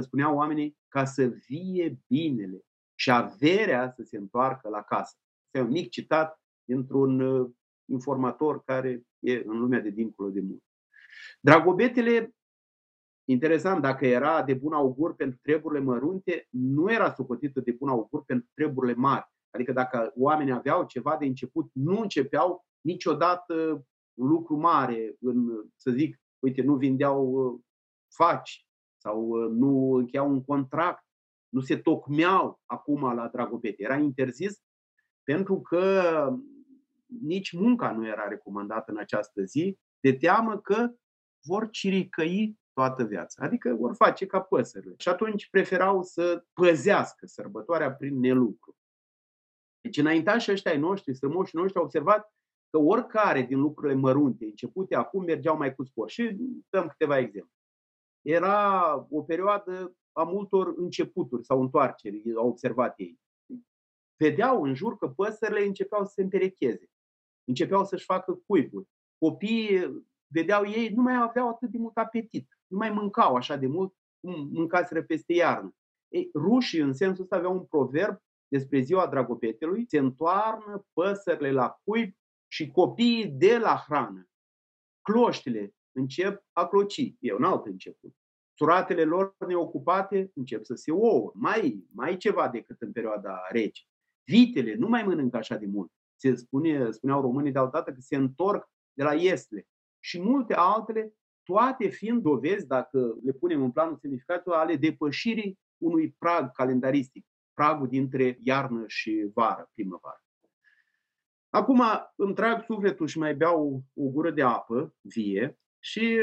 spuneau oamenii, ca să vie binele și averea să se întoarcă la casă. Este un mic citat dintr-un uh, informator care e în lumea de dincolo de mult. Dragobetele, interesant, dacă era de bun augur pentru treburile mărunte, nu era socotită de bun augur pentru treburile mari. Adică dacă oamenii aveau ceva de început, nu începeau niciodată un lucru mare, în, să zic, uite, nu vindeau uh, faci sau uh, nu încheiau un contract, nu se tocmeau acum la dragobete. Era interzis pentru că nici munca nu era recomandată în această zi, de teamă că vor ciricăi toată viața. Adică vor face ca păsările. Și atunci preferau să păzească sărbătoarea prin nelucru. Deci înaintașii ăștia ai noștri, strămoșii noștri au observat că oricare din lucrurile mărunte începute acum mergeau mai cu spor. Și dăm câteva exemple. Era o perioadă a multor începuturi sau întoarceri, au observat ei. Vedeau în jur că păsările începeau să se împerecheze, începeau să-și facă cuiburi. Copiii, vedeau ei, nu mai aveau atât de mult apetit, nu mai mâncau așa de mult cum mâncaseră peste iarnă. Ei, rușii, în sensul ăsta, aveau un proverb despre ziua dragopetelui, se întoarnă păsările la cuib și copiii de la hrană. Cloștile încep a cloci. E un alt început. Suratele lor neocupate încep să se ouă. Mai, mai ceva decât în perioada rece. Vitele nu mai mănâncă așa de mult. Se spune, spuneau românii de altădată că se întorc de la iesle. Și multe altele, toate fiind dovezi, dacă le punem în planul semnificativ, ale depășirii unui prag calendaristic, pragul dintre iarnă și vară, primăvară. Acum îmi trag sufletul și mai beau o gură de apă vie și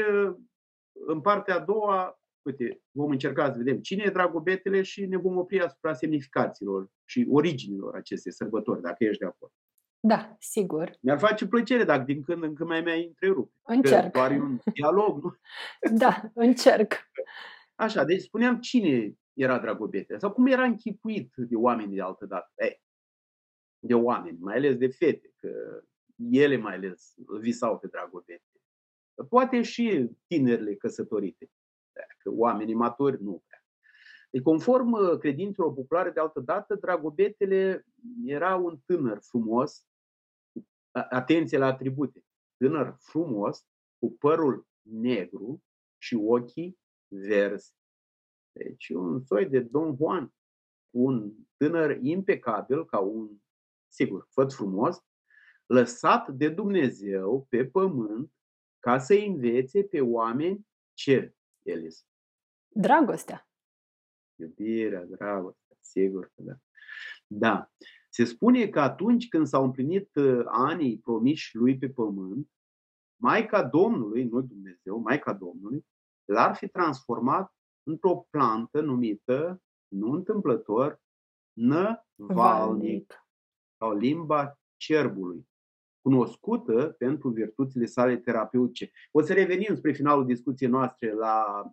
în partea a doua, uite, vom încerca să vedem cine e Dragobetele și ne vom opri asupra semnificațiilor și originilor acestei sărbători, dacă ești de acord. Da, sigur. Mi-ar face plăcere dacă din când în când mai mai întrerup. Încerc. Că doar e un dialog, nu? Da, încerc. Așa, deci spuneam cine era Dragobete sau cum era închipuit de oameni de altă dată. Ei, de oameni, mai ales de fete, că ele mai ales visau pe Dragobete. Poate și tinerile căsătorite, că oamenii maturi nu prea. Deci, conform uh, credințelor populare de altă dată, Dragobetele era un tânăr frumos, atenție la atribute, tânăr frumos, cu părul negru și ochii verzi. Deci un soi de Don Juan, un tânăr impecabil, ca un, sigur, făt frumos, lăsat de Dumnezeu pe pământ ca să învețe pe oameni ce, Elis? Dragostea. Iubirea, dragostea, sigur că da. Da. Se spune că atunci când s-au împlinit uh, anii promiși lui pe pământ, Maica Domnului, nu Dumnezeu, Maica Domnului, l-ar fi transformat într-o plantă numită, nu întâmplător, năvalnic, sau limba cerbului, cunoscută pentru virtuțile sale terapeutice. O să revenim spre finalul discuției noastre la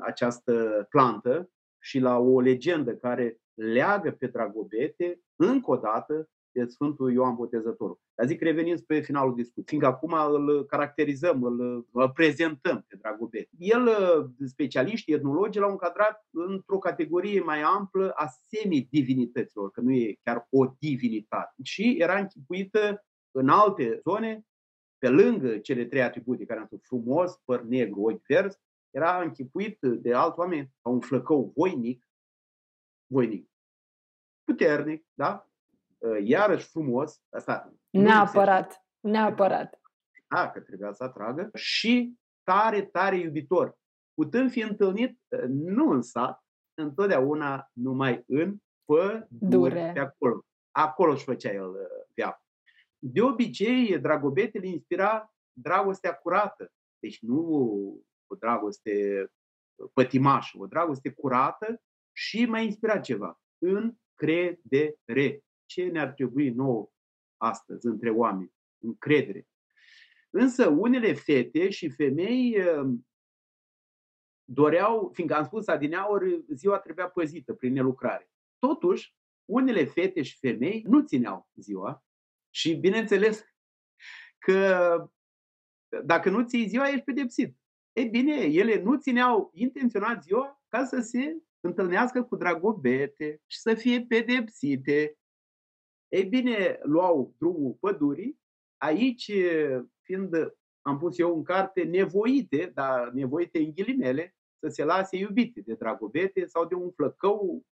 această plantă și la o legendă care leagă pe Dragobete încă o dată de Sfântul Ioan Botezătorul. Dar zic revenim spre finalul discuției, fiindcă acum îl caracterizăm, îl, îl prezentăm pe Dragobete. El, specialiștii, etnologi, l-au încadrat într-o categorie mai amplă a semi-divinităților, că nu e chiar o divinitate. Și era închipuită în alte zone, pe lângă cele trei atribute care am spus, frumos, păr negru, ochi verzi, era închipuit de alți oameni ca un flăcău voinic, voinic, puternic, da? Ă, iarăși frumos, asta Neapărat, neapărat. Da, că trebuia să atragă și tare, tare iubitor. Putând fi întâlnit ă, nu în sat, întotdeauna numai în pădure, pe acolo. Acolo își făcea el ă, viața. De obicei, Dragobetele inspira dragostea curată. Deci nu o dragoste pătimașă, o dragoste curată și mai inspira ceva. Încredere. Ce ne-ar trebui nouă astăzi între oameni? Încredere. Însă unele fete și femei um, doreau, fiindcă am spus adineauri, ziua trebuia păzită prin nelucrare. Totuși, unele fete și femei nu țineau ziua și, bineînțeles, că dacă nu ții ziua, ești pedepsit. Ei bine, ele nu țineau intenționat ziua ca să se întâlnească cu dragobete și să fie pedepsite. Ei bine, luau drumul pădurii, aici fiind, am pus eu în carte, nevoite, dar nevoite în ghilimele, să se lase iubite de dragobete sau de un flăcău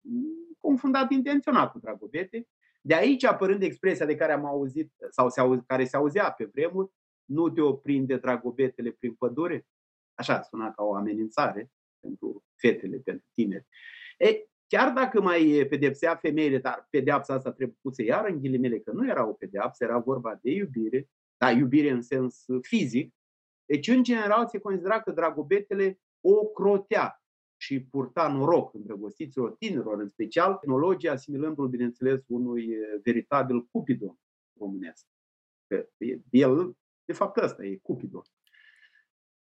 confundat intenționat cu dragobete. De aici, apărând expresia de care am auzit, sau se auzi, care se auzea pe vremuri, nu te oprinde dragobetele prin pădure, așa suna ca o amenințare, pentru fetele, pentru tineri. E, chiar dacă mai pedepsea femeile, dar pedeapsa asta trebuie pusă iar în ghilimele, că nu era o pedeapsă, era vorba de iubire, dar iubire în sens fizic, deci, în general, se considera că dragobetele o crotea și purta noroc îndrăgostiților tinerilor, în special, tehnologia asimilându-l, bineînțeles, unui veritabil cupidon românesc. Că el, de fapt, ăsta e cupidon.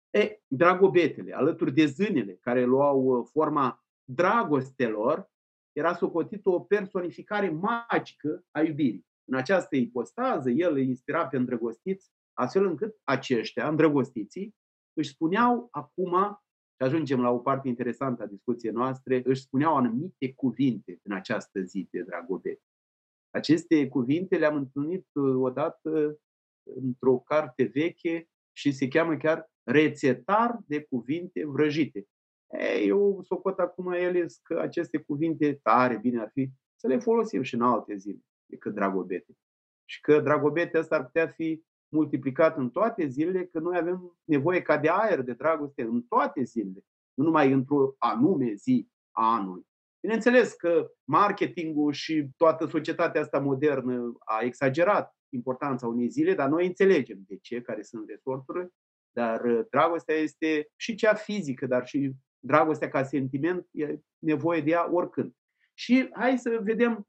E, dragobetele, alături de zânele care luau forma dragostelor, era socotit o personificare magică a iubirii. În această ipostază, el îi inspira pe îndrăgostiți astfel încât aceștia, îndrăgostiții, își spuneau acum, și ajungem la o parte interesantă a discuției noastre, își spuneau anumite cuvinte în această zi de dragobete. Aceste cuvinte le-am întâlnit uh, odată într-o carte veche și se cheamă chiar rețetar de cuvinte vrăjite. Ei, eu socot acum ele că aceste cuvinte tare bine ar fi să le folosim și în alte zile decât dragobete. Și că dragobete asta ar putea fi multiplicat în toate zilele, că noi avem nevoie ca de aer, de dragoste, în toate zilele, nu numai într-o anume zi a anului. Bineînțeles că marketingul și toată societatea asta modernă a exagerat importanța unei zile, dar noi înțelegem de ce, care sunt resorturile, dar uh, dragostea este și cea fizică, dar și dragostea ca sentiment, e nevoie de ea oricând. Și hai să vedem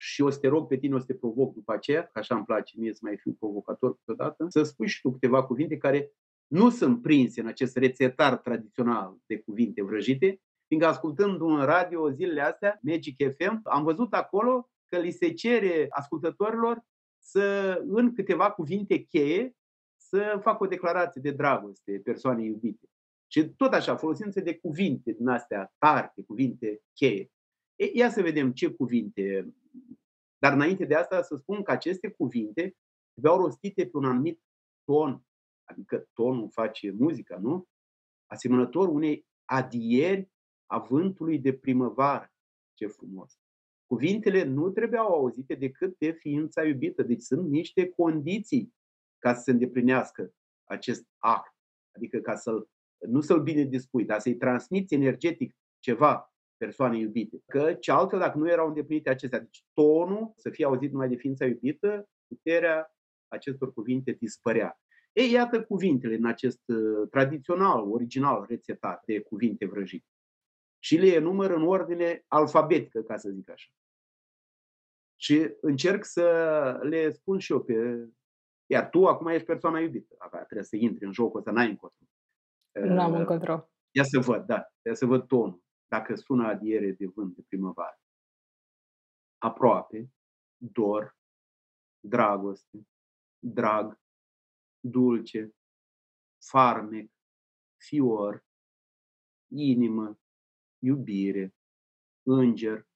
și o să te rog pe tine, o să te provoc după aceea, că așa îmi place mie să mai fiu provocator câteodată, să spui și tu câteva cuvinte care nu sunt prinse în acest rețetar tradițional de cuvinte vrăjite, fiindcă ascultând un radio zilele astea, Magic FM, am văzut acolo că li se cere ascultătorilor să, în câteva cuvinte cheie, să facă o declarație de dragoste persoanei iubite. Și tot așa, folosindu-se de cuvinte din astea tari, de cuvinte cheie. E, ia să vedem ce cuvinte dar înainte de asta să spun că aceste cuvinte trebuiau rostite pe un anumit ton, adică tonul face muzica, nu? Asemănător unei adieri a vântului de primăvară. Ce frumos! Cuvintele nu trebuiau auzite decât de ființa iubită, deci sunt niște condiții ca să se îndeplinească acest act. Adică ca să nu să-l bine dispui, dar să-i transmiți energetic ceva persoane iubite. Că ce altfel, dacă nu erau îndeplinite acestea, deci tonul să fie auzit numai de ființa iubită, puterea acestor cuvinte dispărea. Ei, iată cuvintele în acest uh, tradițional, original rețetat de cuvinte vrăjite. Și le enumăr în ordine alfabetică, ca să zic așa. Și încerc să le spun și eu pe... Iar tu acum ești persoana iubită. Avea, trebuie să intri în jocul ăsta, n-ai încotro. Nu am uh, încotro. Ia să văd, da. Ia să văd tonul dacă sună adiere de vânt de primăvară. Aproape, dor, dragoste, drag, dulce, farmec, fior, inimă, iubire, înger,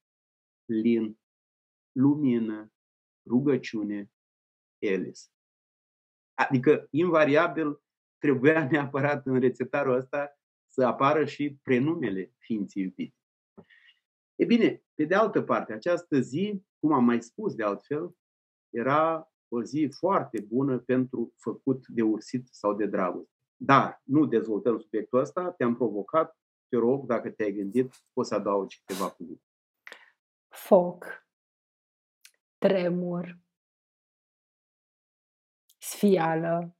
lin, lumină, rugăciune, elis. Adică, invariabil, trebuia neapărat în rețetarul ăsta să apară și prenumele ființei iubite. E bine, pe de altă parte, această zi, cum am mai spus de altfel, era o zi foarte bună pentru făcut de ursit sau de dragoste. Dar nu dezvoltăm subiectul ăsta, te-am provocat, te rog, dacă te-ai gândit, poți să adaugi câteva cuvinte. Foc, tremur, sfială,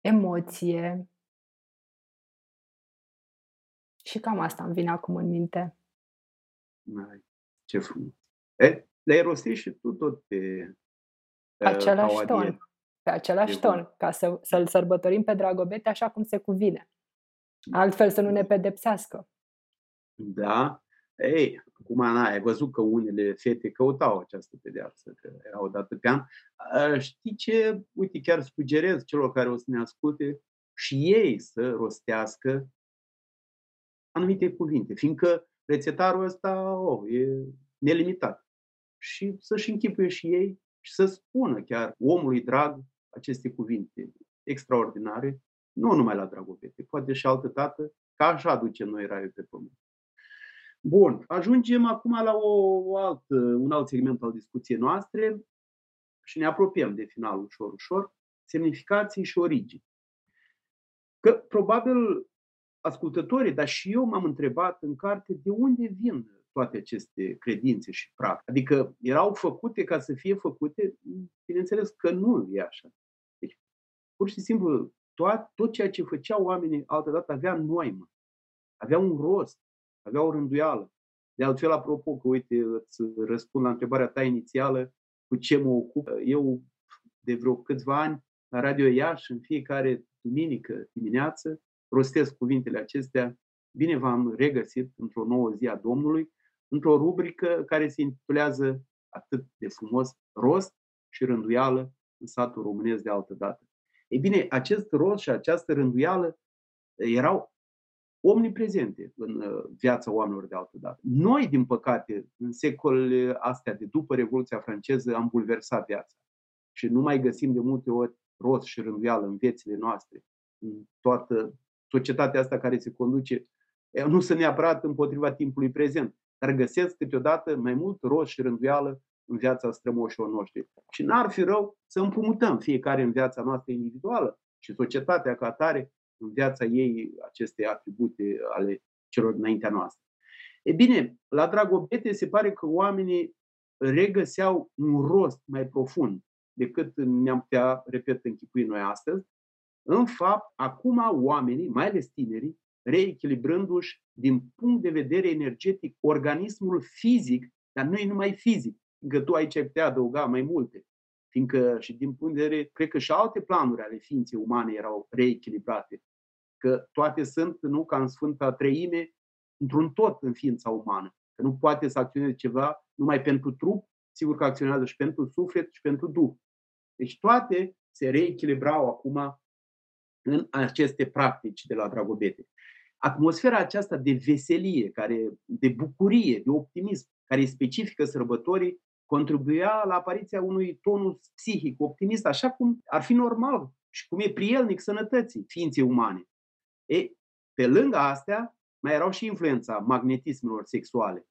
emoție, și cam asta îmi vine acum în minte. Mai, ce frumos. E, le-ai rostit și tu tot pe același ton. Pe același ton, ca să, să-l sărbătorim pe Dragobete așa cum se cuvine. Altfel să nu ne pedepsească. Da. Ei, acum Ana, ai văzut că unele fete căutau această pedeapsă, că era o dată pe an. Știi ce? Uite, chiar sugerez celor care o să ne asculte și ei să rostească anumite cuvinte, fiindcă rețetarul ăsta oh, e nelimitat. Și să-și închipuie și ei și să spună chiar omului drag aceste cuvinte extraordinare, nu numai la dragobete, poate și altă dată, ca așa aducem noi raiul pe pământ. Bun, ajungem acum la o, o alt, un alt segment al discuției noastre și ne apropiem de final ușor, ușor, semnificații și origini. Că probabil ascultătorii, dar și eu m-am întrebat în carte de unde vin toate aceste credințe și practici. Adică erau făcute ca să fie făcute? Bineînțeles că nu e așa. Deci, pur și simplu, tot, tot ceea ce făceau oamenii altădată avea noimă, avea un rost, avea o rânduială. De altfel, apropo, că uite, îți răspund la întrebarea ta inițială, cu ce mă ocup. Eu, de vreo câțiva ani, la Radio Iași, în fiecare duminică dimineață, rostesc cuvintele acestea, bine v-am regăsit într-o nouă zi a Domnului, într-o rubrică care se intitulează atât de frumos, rost și rânduială în satul românesc de altă dată. Ei bine, acest rost și această rânduială erau omniprezente în uh, viața oamenilor de altă dată. Noi, din păcate, în secolele astea de după Revoluția franceză, am bulversat viața și nu mai găsim de multe ori rost și rânduială în viețile noastre, în toată societatea asta care se conduce, nu sunt neapărat împotriva timpului prezent, dar găsesc câteodată mai mult rost și rânduială în viața strămoșilor noștri. Și n-ar fi rău să împrumutăm fiecare în viața noastră individuală și societatea ca atare în viața ei aceste atribute ale celor înaintea noastră. E bine, la Dragobete se pare că oamenii regăseau un rost mai profund decât ne-am putea, repet, închipui noi astăzi. În fapt, acum oamenii, mai ales tinerii, reechilibrându-și din punct de vedere energetic organismul fizic, dar nu e numai fizic, fiindcă tu aici ai putea adăuga mai multe, fiindcă și din punct de vedere, cred că și alte planuri ale ființei umane erau reechilibrate, că toate sunt, nu ca în Sfânta Treime, într-un tot în ființa umană, că nu poate să acționeze ceva numai pentru trup, sigur că acționează și pentru suflet și pentru duh. Deci toate se reechilibrau acum în aceste practici de la Dragobete. Atmosfera aceasta de veselie, care, de bucurie, de optimism, care e specifică sărbătorii, contribuia la apariția unui tonus psihic optimist, așa cum ar fi normal și cum e prielnic sănătății ființei umane. E, pe lângă astea, mai erau și influența magnetismelor sexuale.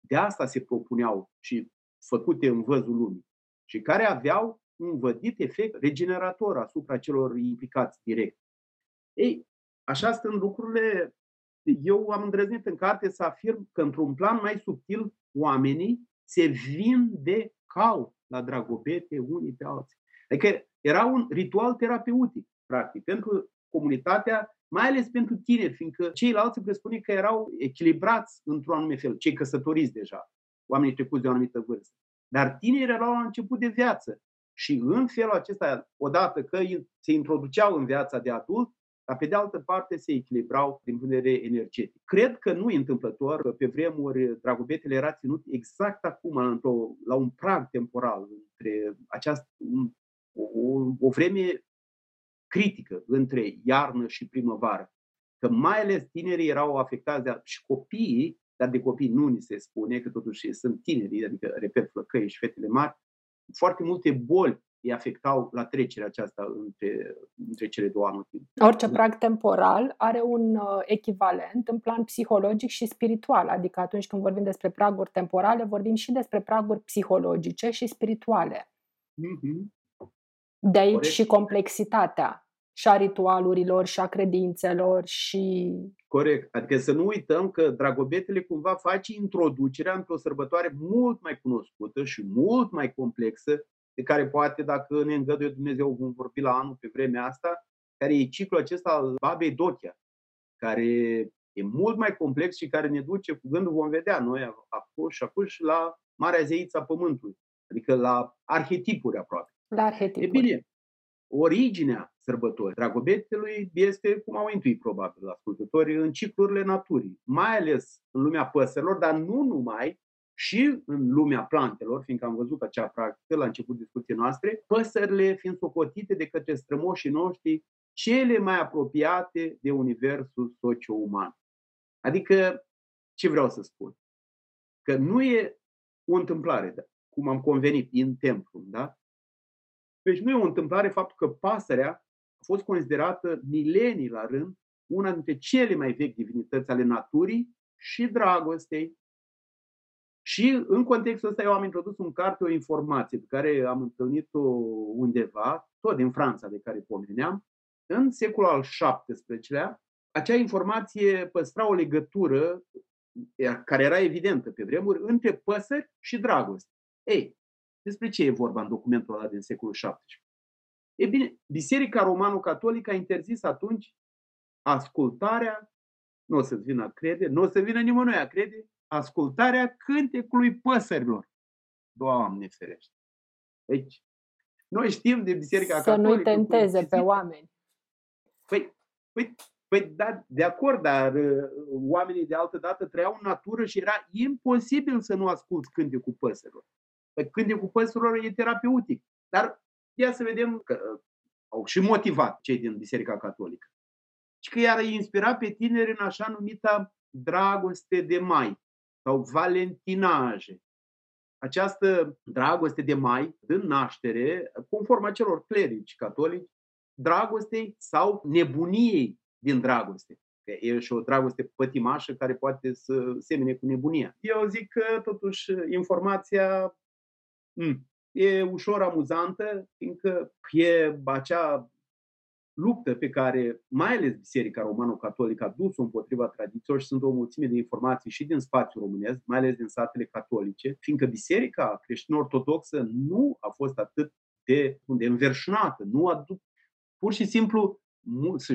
De asta se propuneau și făcute în văzul lumii și care aveau un vădit efect regenerator asupra celor implicați direct. Ei, așa stând lucrurile, eu am îndrăznit în carte să afirm că într-un plan mai subtil oamenii se vindecau la dragobete unii pe alții. Adică era un ritual terapeutic, practic, pentru comunitatea, mai ales pentru tineri, fiindcă ceilalți se presupune că erau echilibrați într-un anume fel, cei căsătoriți deja, oamenii trecuți de o anumită vârstă. Dar tinerii erau la început de viață și în felul acesta, odată că se introduceau în viața de adult, dar pe de altă parte se echilibrau din punct de vedere energetic. Cred că nu e întâmplător că pe vremuri Dragobetele era ținut exact acum, la un prag temporal, între această, o, o vreme critică între iarnă și primăvară. Că mai ales tinerii erau afectați de, și copiii, dar de copii nu ni se spune, că totuși sunt tineri, adică, repet, flăcăi și fetele mari, foarte multe boli îi afectau la trecerea aceasta între, între cele două anuri. Orice prag temporal are un uh, echivalent în plan psihologic și spiritual, adică atunci când vorbim despre praguri temporale, vorbim și despre praguri psihologice și spirituale. Mm-hmm. De aici Corect. și complexitatea și a ritualurilor și a credințelor și... Corect. Adică să nu uităm că Dragobetele cumva face introducerea într-o sărbătoare mult mai cunoscută și mult mai complexă de care poate, dacă ne îngăduie Dumnezeu, vom vorbi la anul pe vremea asta, care e ciclul acesta al babei Dochia, care e mult mai complex și care ne duce cu gândul, vom vedea noi acum și acum și la Marea Zeiță a Pământului, adică la arhetipuri aproape. La arhetipuri. E bine, originea sărbătorii Dragobetelui este, cum au intuit probabil ascultătorii, în ciclurile naturii, mai ales în lumea păsărilor, dar nu numai, și în lumea plantelor, fiindcă am văzut acea practică la început discuției noastre, păsările fiind socotite de către strămoșii noștri cele mai apropiate de universul socio-uman. Adică, ce vreau să spun? Că nu e o întâmplare, da? cum am convenit, în templu, da? Deci nu e o întâmplare faptul că pasărea a fost considerată milenii la rând una dintre cele mai vechi divinități ale naturii și dragostei și în contextul ăsta eu am introdus în carte o informație pe care am întâlnit-o undeva, tot din Franța de care pomeneam, în secolul al XVII-lea, acea informație păstra o legătură care era evidentă pe vremuri între păsări și dragoste. Ei, despre ce e vorba în documentul ăla din secolul XVII? E bine, Biserica Romano-Catolică a interzis atunci ascultarea, nu o să vină a crede, nu o să vină nimănui a crede, ascultarea cântecului păsărilor. Doamne ferește! Deci, noi știm de Biserica să Catolică... Să nu-i tenteze pe oameni. Păi, păi, păi da, de acord, dar uh, oamenii de altă dată trăiau în natură și era imposibil să nu asculți cântecul păsărilor. Păi cântecul păsărilor e terapeutic. Dar ia să vedem că uh, au și motivat cei din Biserica Catolică. Și că iar îi inspira pe tineri în așa numita dragoste de mai sau valentinaje. Această dragoste de mai, din naștere, conform acelor clerici catolici, dragostei sau nebuniei din dragoste. Că e și o dragoste pătimașă care poate să semene cu nebunia. Eu zic că, totuși, informația mm, e ușor amuzantă, fiindcă e acea luptă pe care mai ales Biserica Romano-Catolică a dus-o împotriva tradițiilor și sunt o mulțime de informații și din spațiul românesc, mai ales din satele catolice, fiindcă Biserica creștin-ortodoxă nu a fost atât de, de înverșunată, nu a dus, pur și simplu,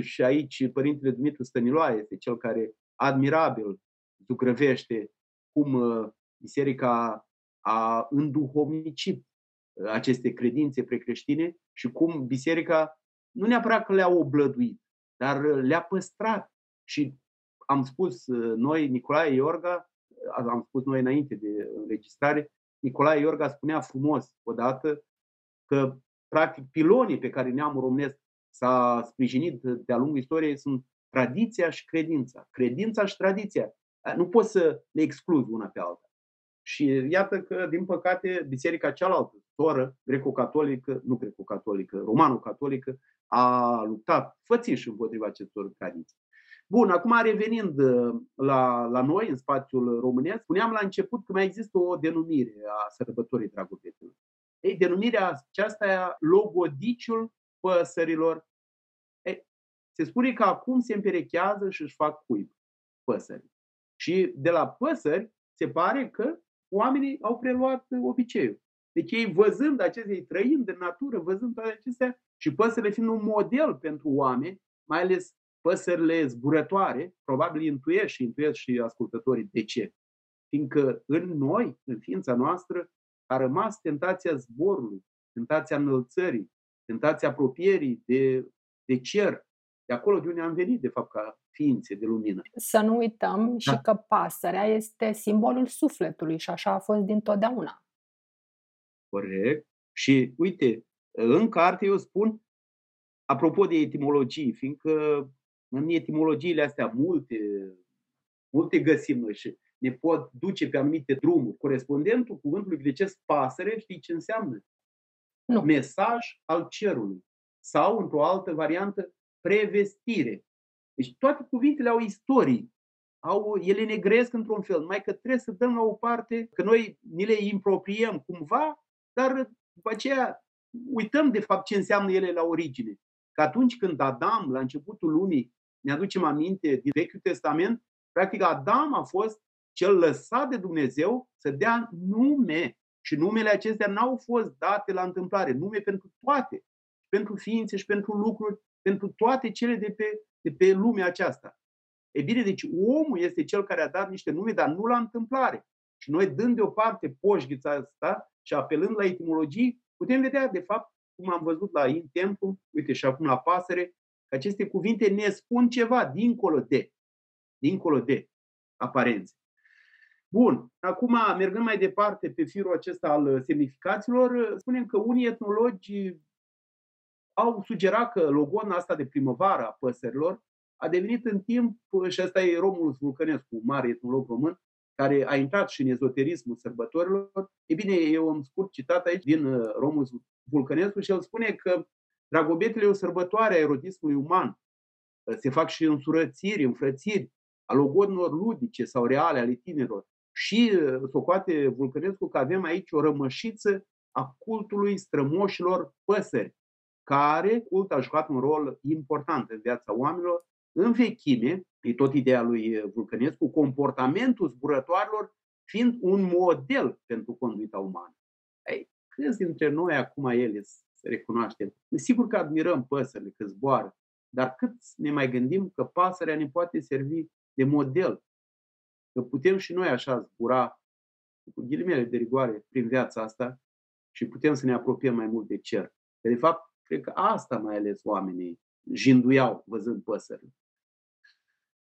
și aici Părintele Dumitru Stăniloae este cel care admirabil zugrăvește cum uh, Biserica a înduhovnicit uh, aceste credințe precreștine și cum Biserica nu neapărat că le-a oblăduit, dar uh, le-a păstrat. Și am spus uh, noi, Nicolae Iorga, uh, am spus noi înainte de înregistrare, Nicolae Iorga spunea frumos odată că, practic, pilonii pe care neamul românesc s-a sprijinit de-a lungul istoriei sunt tradiția și credința. Credința și tradiția. Nu poți să le excluzi una pe alta. Și iată că, din păcate, biserica cealaltă, soră, greco-catolică, nu greco-catolică, romano-catolică, a luptat fățiș împotriva acestor tradiții. Bun, acum revenind uh, la, la noi, în spațiul românesc, spuneam la început că mai există o denumire a sărbătorii Dragobetului. Ei, denumirea aceasta e logodiciul păsărilor. Ei, se spune că acum se împerechează și își fac cuib păsări. Și de la păsări se pare că oamenii au preluat obiceiul. Deci ei văzând acestea, trăind în natură, văzând toate acestea și păsările fiind un model pentru oameni, mai ales păsările zburătoare, probabil intuiesc și intuiesc și ascultătorii de ce. Fiindcă în noi, în ființa noastră, a rămas tentația zborului, tentația înălțării, tentația apropierii de, de cer, de acolo de unde am venit, de fapt, ca ființe de lumină. Să nu uităm da. și că pasărea este simbolul sufletului și așa a fost dintotdeauna. Corect. Și uite, în carte eu spun, apropo de etimologii, fiindcă în etimologiile astea multe, multe găsim noi și ne pot duce pe anumite drumuri. Corespondentul cuvântului grecesc pasăre, știi ce înseamnă? Nu. Mesaj al cerului. Sau, într-o altă variantă, prevestire. Deci toate cuvintele au istorii. Au, ele ne gresc într-un fel, numai că trebuie să dăm la o parte, că noi ni le impropriem cumva dar după aceea uităm de fapt ce înseamnă ele la origine. Că atunci când Adam, la începutul lumii, ne aducem aminte din Vechiul Testament, practic Adam a fost cel lăsat de Dumnezeu să dea nume. Și numele acestea n-au fost date la întâmplare, nume pentru toate, pentru ființe și pentru lucruri, pentru toate cele de pe, de pe lumea aceasta. E bine, deci omul este cel care a dat niște nume, dar nu la întâmplare. Și noi, dând deoparte poșghița asta, și apelând la etimologii, putem vedea, de fapt, cum am văzut la in templu, uite și acum la pasăre, că aceste cuvinte ne spun ceva dincolo de, dincolo de aparențe. Bun, acum mergând mai departe pe firul acesta al semnificațiilor, spunem că unii etnologi au sugerat că logona asta de primăvară a păsărilor a devenit în timp, și asta e Romulus Vulcănescu, mare etnolog român, care a intrat și în ezoterismul sărbătorilor. E bine, eu am scurt citat aici din uh, Romul Vulcănescu și el spune că Dragobetele e o sărbătoare a erotismului uman. Uh, se fac și însurățiri, înfrățiri a logodilor ludice sau reale ale tinerilor. Și uh, socoate Vulcănescu că avem aici o rămășiță a cultului strămoșilor păsări, care cult a jucat un rol important în viața oamenilor în vechime, e tot ideea lui Vulcănescu, comportamentul zburătoarelor fiind un model pentru conduita umană. Ei, câți dintre noi acum ele să recunoaștem? Sigur că admirăm păsările că zboară, dar cât ne mai gândim că pasărea ne poate servi de model? Că putem și noi așa zbura cu ghilimele de rigoare prin viața asta și putem să ne apropiem mai mult de cer. De fapt, cred că asta mai ales oamenii jinduiau văzând păsările.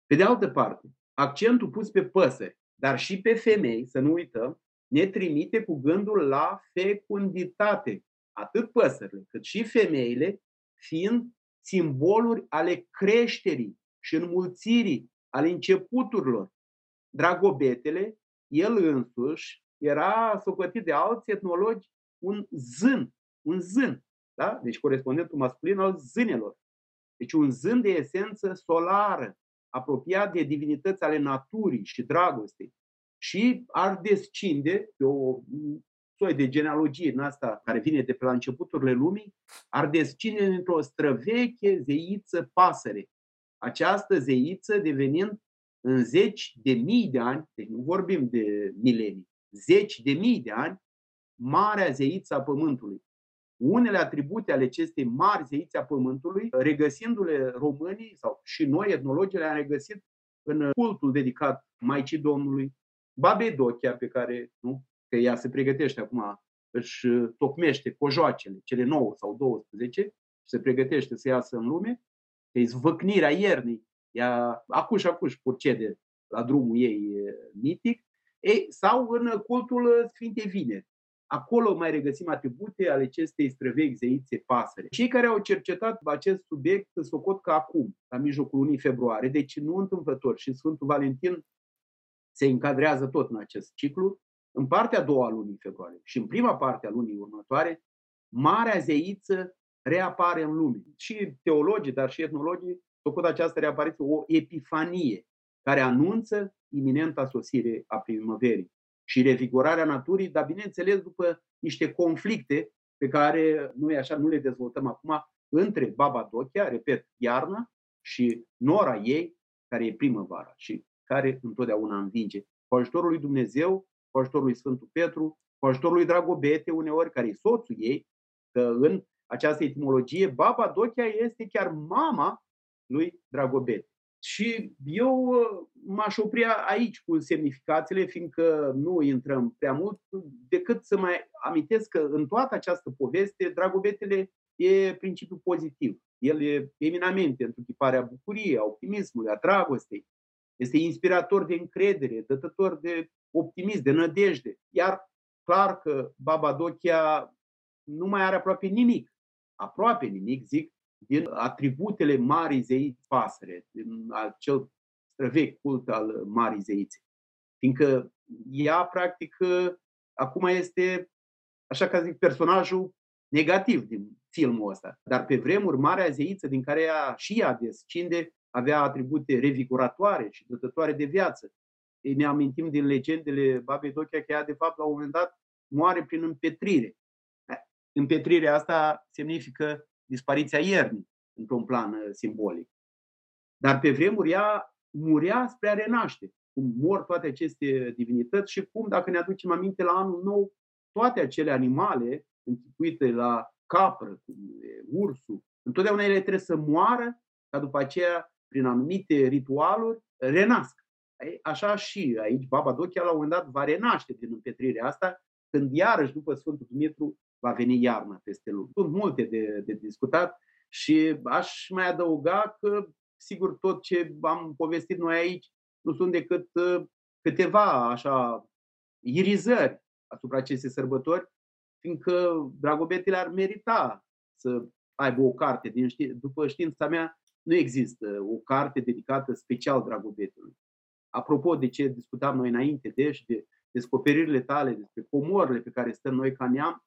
Pe de altă parte, accentul pus pe păsări, dar și pe femei, să nu uităm, ne trimite cu gândul la fecunditate. Atât păsările, cât și femeile, fiind simboluri ale creșterii și înmulțirii, ale începuturilor. Dragobetele, el însuși, era socotit de alți etnologi un zân, un zân, da? deci corespondentul masculin al zânelor. Deci un zân de esență solară, apropiat de divinități ale naturii și dragostei. Și ar descinde pe o soi de genealogie în asta care vine de pe la începuturile lumii, ar descinde într-o străveche zeiță pasăre. Această zeiță devenind în zeci de mii de ani, deci nu vorbim de milenii, zeci de mii de ani, marea zeiță a Pământului. Unele atribute ale acestei mari zeițe a Pământului, regăsindu-le românii sau și noi, etnologii, le-am regăsit în cultul dedicat Maicii Domnului, Babei Dochia, pe care, nu, că ea se pregătește acum, își tocmește cojoacele, cele 9 sau 12, și se pregătește să iasă în lume, că zvăcnirea iernii, ea acuș, acuș procede la drumul ei mitic, ei, sau în cultul Sfintei Vineri. Acolo mai regăsim atribute ale acestei străvechi zeițe pasăre. Cei care au cercetat acest subiect socot că acum, la mijlocul lunii februarie, deci nu întâmplător, și Sfântul Valentin se încadrează tot în acest ciclu, în partea a doua a lunii februarie și în prima parte a lunii următoare, Marea Zeiță reapare în lume. Și teologii, dar și etnologii, făcut această reapariție o epifanie care anunță iminenta sosire a primăverii și revigorarea naturii, dar bineînțeles după niște conflicte pe care noi așa nu le dezvoltăm acum între Baba Dochia, repet, iarna, și nora ei, care e primăvara și care întotdeauna învinge. Cu ajutorul lui Dumnezeu, cu ajutorul lui Sfântul Petru, cu ajutorul lui Dragobete uneori, care e soțul ei, că în această etimologie, Baba Dochia este chiar mama lui Dragobete. Și eu uh, m-aș opri aici cu semnificațiile, fiindcă nu intrăm prea mult, decât să mai amintesc că în toată această poveste, Dragobetele e principiul pozitiv. El e eminamente întruchiparea bucuriei, a optimismului, a dragostei. Este inspirator de încredere, dătător de optimism, de nădejde. Iar clar că Baba Dochia nu mai are aproape nimic, aproape nimic, zic, din atributele Marii Zeiți pasăre, din acel străvechi cult al Marii Zeițe. Fiindcă ea, practic, acum este, așa ca zic, personajul negativ din filmul ăsta. Dar pe vremuri, Marea Zeiță, din care ea și ea descinde, avea atribute revigoratoare și dătătoare de viață. Ei ne amintim din legendele Babei Dochea că ea, de fapt, la un moment dat, moare prin împetrire. Împetrirea asta semnifică dispariția iernii, într-un plan uh, simbolic. Dar pe vremuri ea murea spre a renaște, cum mor toate aceste divinități și cum, dacă ne aducem aminte la anul nou, toate acele animale închipuite la capră, ursul, întotdeauna ele trebuie să moară ca după aceea, prin anumite ritualuri, renasc. Așa și aici Baba Dochia la un moment dat va renaște din împetrirea asta, când iarăși după Sfântul Dumitru va veni iarna peste lume. Sunt multe de, de discutat și aș mai adăuga că, sigur, tot ce am povestit noi aici nu sunt decât uh, câteva așa irizări asupra acestei sărbători, fiindcă dragobetele ar merita să aibă o carte. Din ști- după știința mea, nu există o carte dedicată special dragobetelui. Apropo de ce discutam noi înainte, deci de descoperirile tale, despre comorile pe care stăm noi ca neam,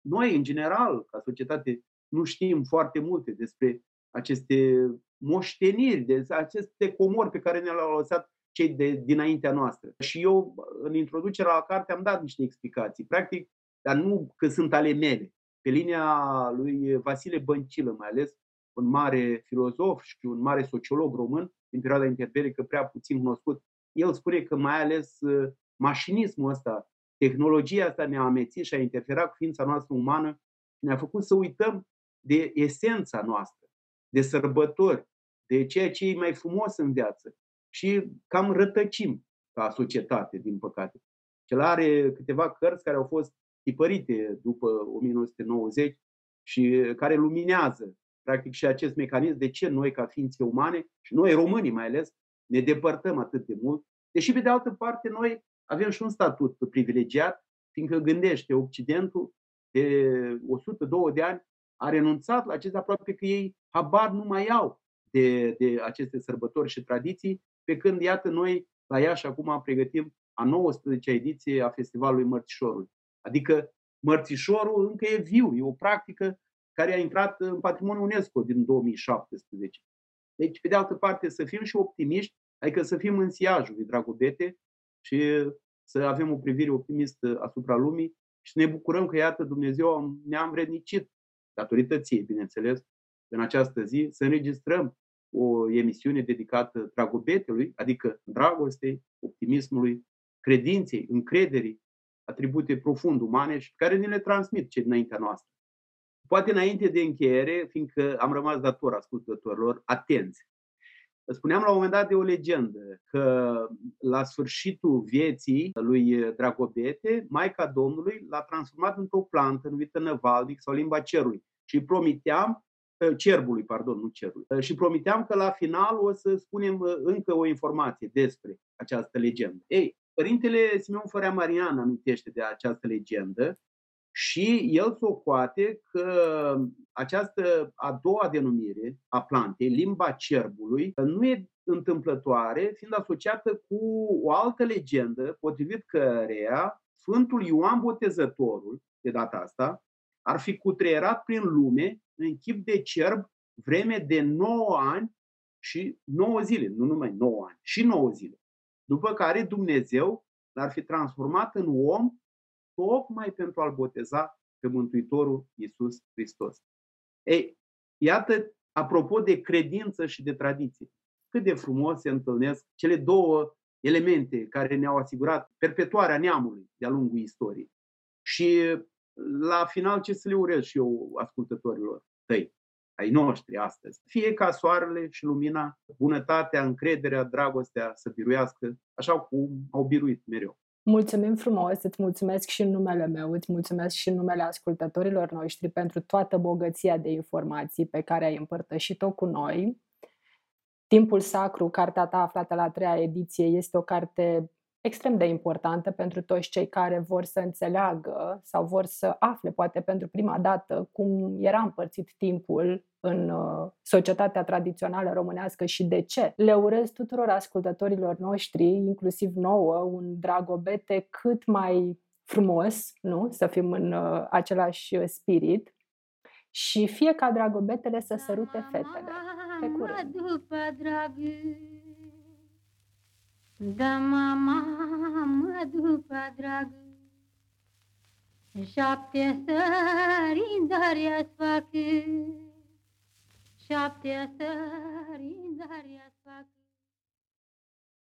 noi, în general, ca societate, nu știm foarte multe despre aceste moșteniri, de aceste comori pe care ne le-au lăsat cei de dinaintea noastră. Și eu, în introducerea la carte, am dat niște explicații. Practic, dar nu că sunt ale mele. Pe linia lui Vasile Băncilă, mai ales, un mare filozof și un mare sociolog român din perioada interbelică, prea puțin cunoscut. El spune că mai ales uh, mașinismul ăsta, tehnologia asta ne-a amețit și a interferat cu ființa noastră umană ne-a făcut să uităm de esența noastră, de sărbători, de ceea ce e mai frumos în viață. Și cam rătăcim ca societate, din păcate. Cel are câteva cărți care au fost tipărite după 1990 și care luminează practic și acest mecanism de ce noi ca ființe umane și noi românii mai ales ne depărtăm atât de mult, deși pe de altă parte noi avem și un statut privilegiat, fiindcă gândește Occidentul de 102 de ani a renunțat la acestea aproape că ei habar nu mai au de, de aceste sărbători și tradiții, pe când, iată, noi la Iași acum pregătim a 19-a ediție a Festivalului Mărțișorului. Adică mărțișorul încă e viu, e o practică care a intrat în patrimoniul UNESCO din 2017. Deci, pe de altă parte, să fim și optimiști, adică să fim în siajul lui Dragobete și să avem o privire optimistă asupra lumii și ne bucurăm că, iată, Dumnezeu ne-a învrednicit, datorită ție, bineînțeles, în această zi, să înregistrăm o emisiune dedicată dragobetelui, adică dragostei, optimismului, credinței, încrederii, atribute profund umane și care ne le transmit cei dinaintea noastră. Poate înainte de încheiere, fiindcă am rămas dator ascultătorilor, atenți. Spuneam la un moment dat de o legendă că la sfârșitul vieții lui Dragobete, Maica Domnului l-a transformat într-o plantă numită năvalnic sau limba cerului și îi promiteam ă, cerbului, pardon, nu cerului. Ă, și promiteam că la final o să spunem ă, încă o informație despre această legendă. Ei, Părintele Simeon Fărea Marian amintește de această legendă și el socoate că această a doua denumire a plantei, limba cerbului, nu e întâmplătoare, fiind asociată cu o altă legendă, potrivit căreia Sfântul Ioan Botezătorul, de data asta, ar fi cutreierat prin lume în chip de cerb vreme de 9 ani și 9 zile, nu numai 9 ani, și 9 zile. După care Dumnezeu l-ar fi transformat în om tocmai pentru a-L boteza pe Mântuitorul Iisus Hristos. Ei, iată, apropo de credință și de tradiție, cât de frumos se întâlnesc cele două elemente care ne-au asigurat perpetuarea neamului de-a lungul istoriei. Și la final ce să le urez și eu ascultătorilor tăi, ai noștri astăzi. Fie ca soarele și lumina, bunătatea, încrederea, dragostea să biruiască, așa cum au biruit mereu. Mulțumim frumos, îți mulțumesc și în numele meu, îți mulțumesc și în numele ascultătorilor noștri pentru toată bogăția de informații pe care ai împărtășit-o cu noi. Timpul Sacru, cartea ta aflată la a treia ediție, este o carte extrem de importantă pentru toți cei care vor să înțeleagă sau vor să afle, poate pentru prima dată, cum era împărțit timpul în uh, societatea tradițională românească și de ce. Le urez tuturor ascultătorilor noștri, inclusiv nouă, un dragobete cât mai frumos, nu? Să fim în uh, același spirit și fie ca dragobetele să sărute fetele. Pe curând! După drag, da mama mă după drag, șapte sări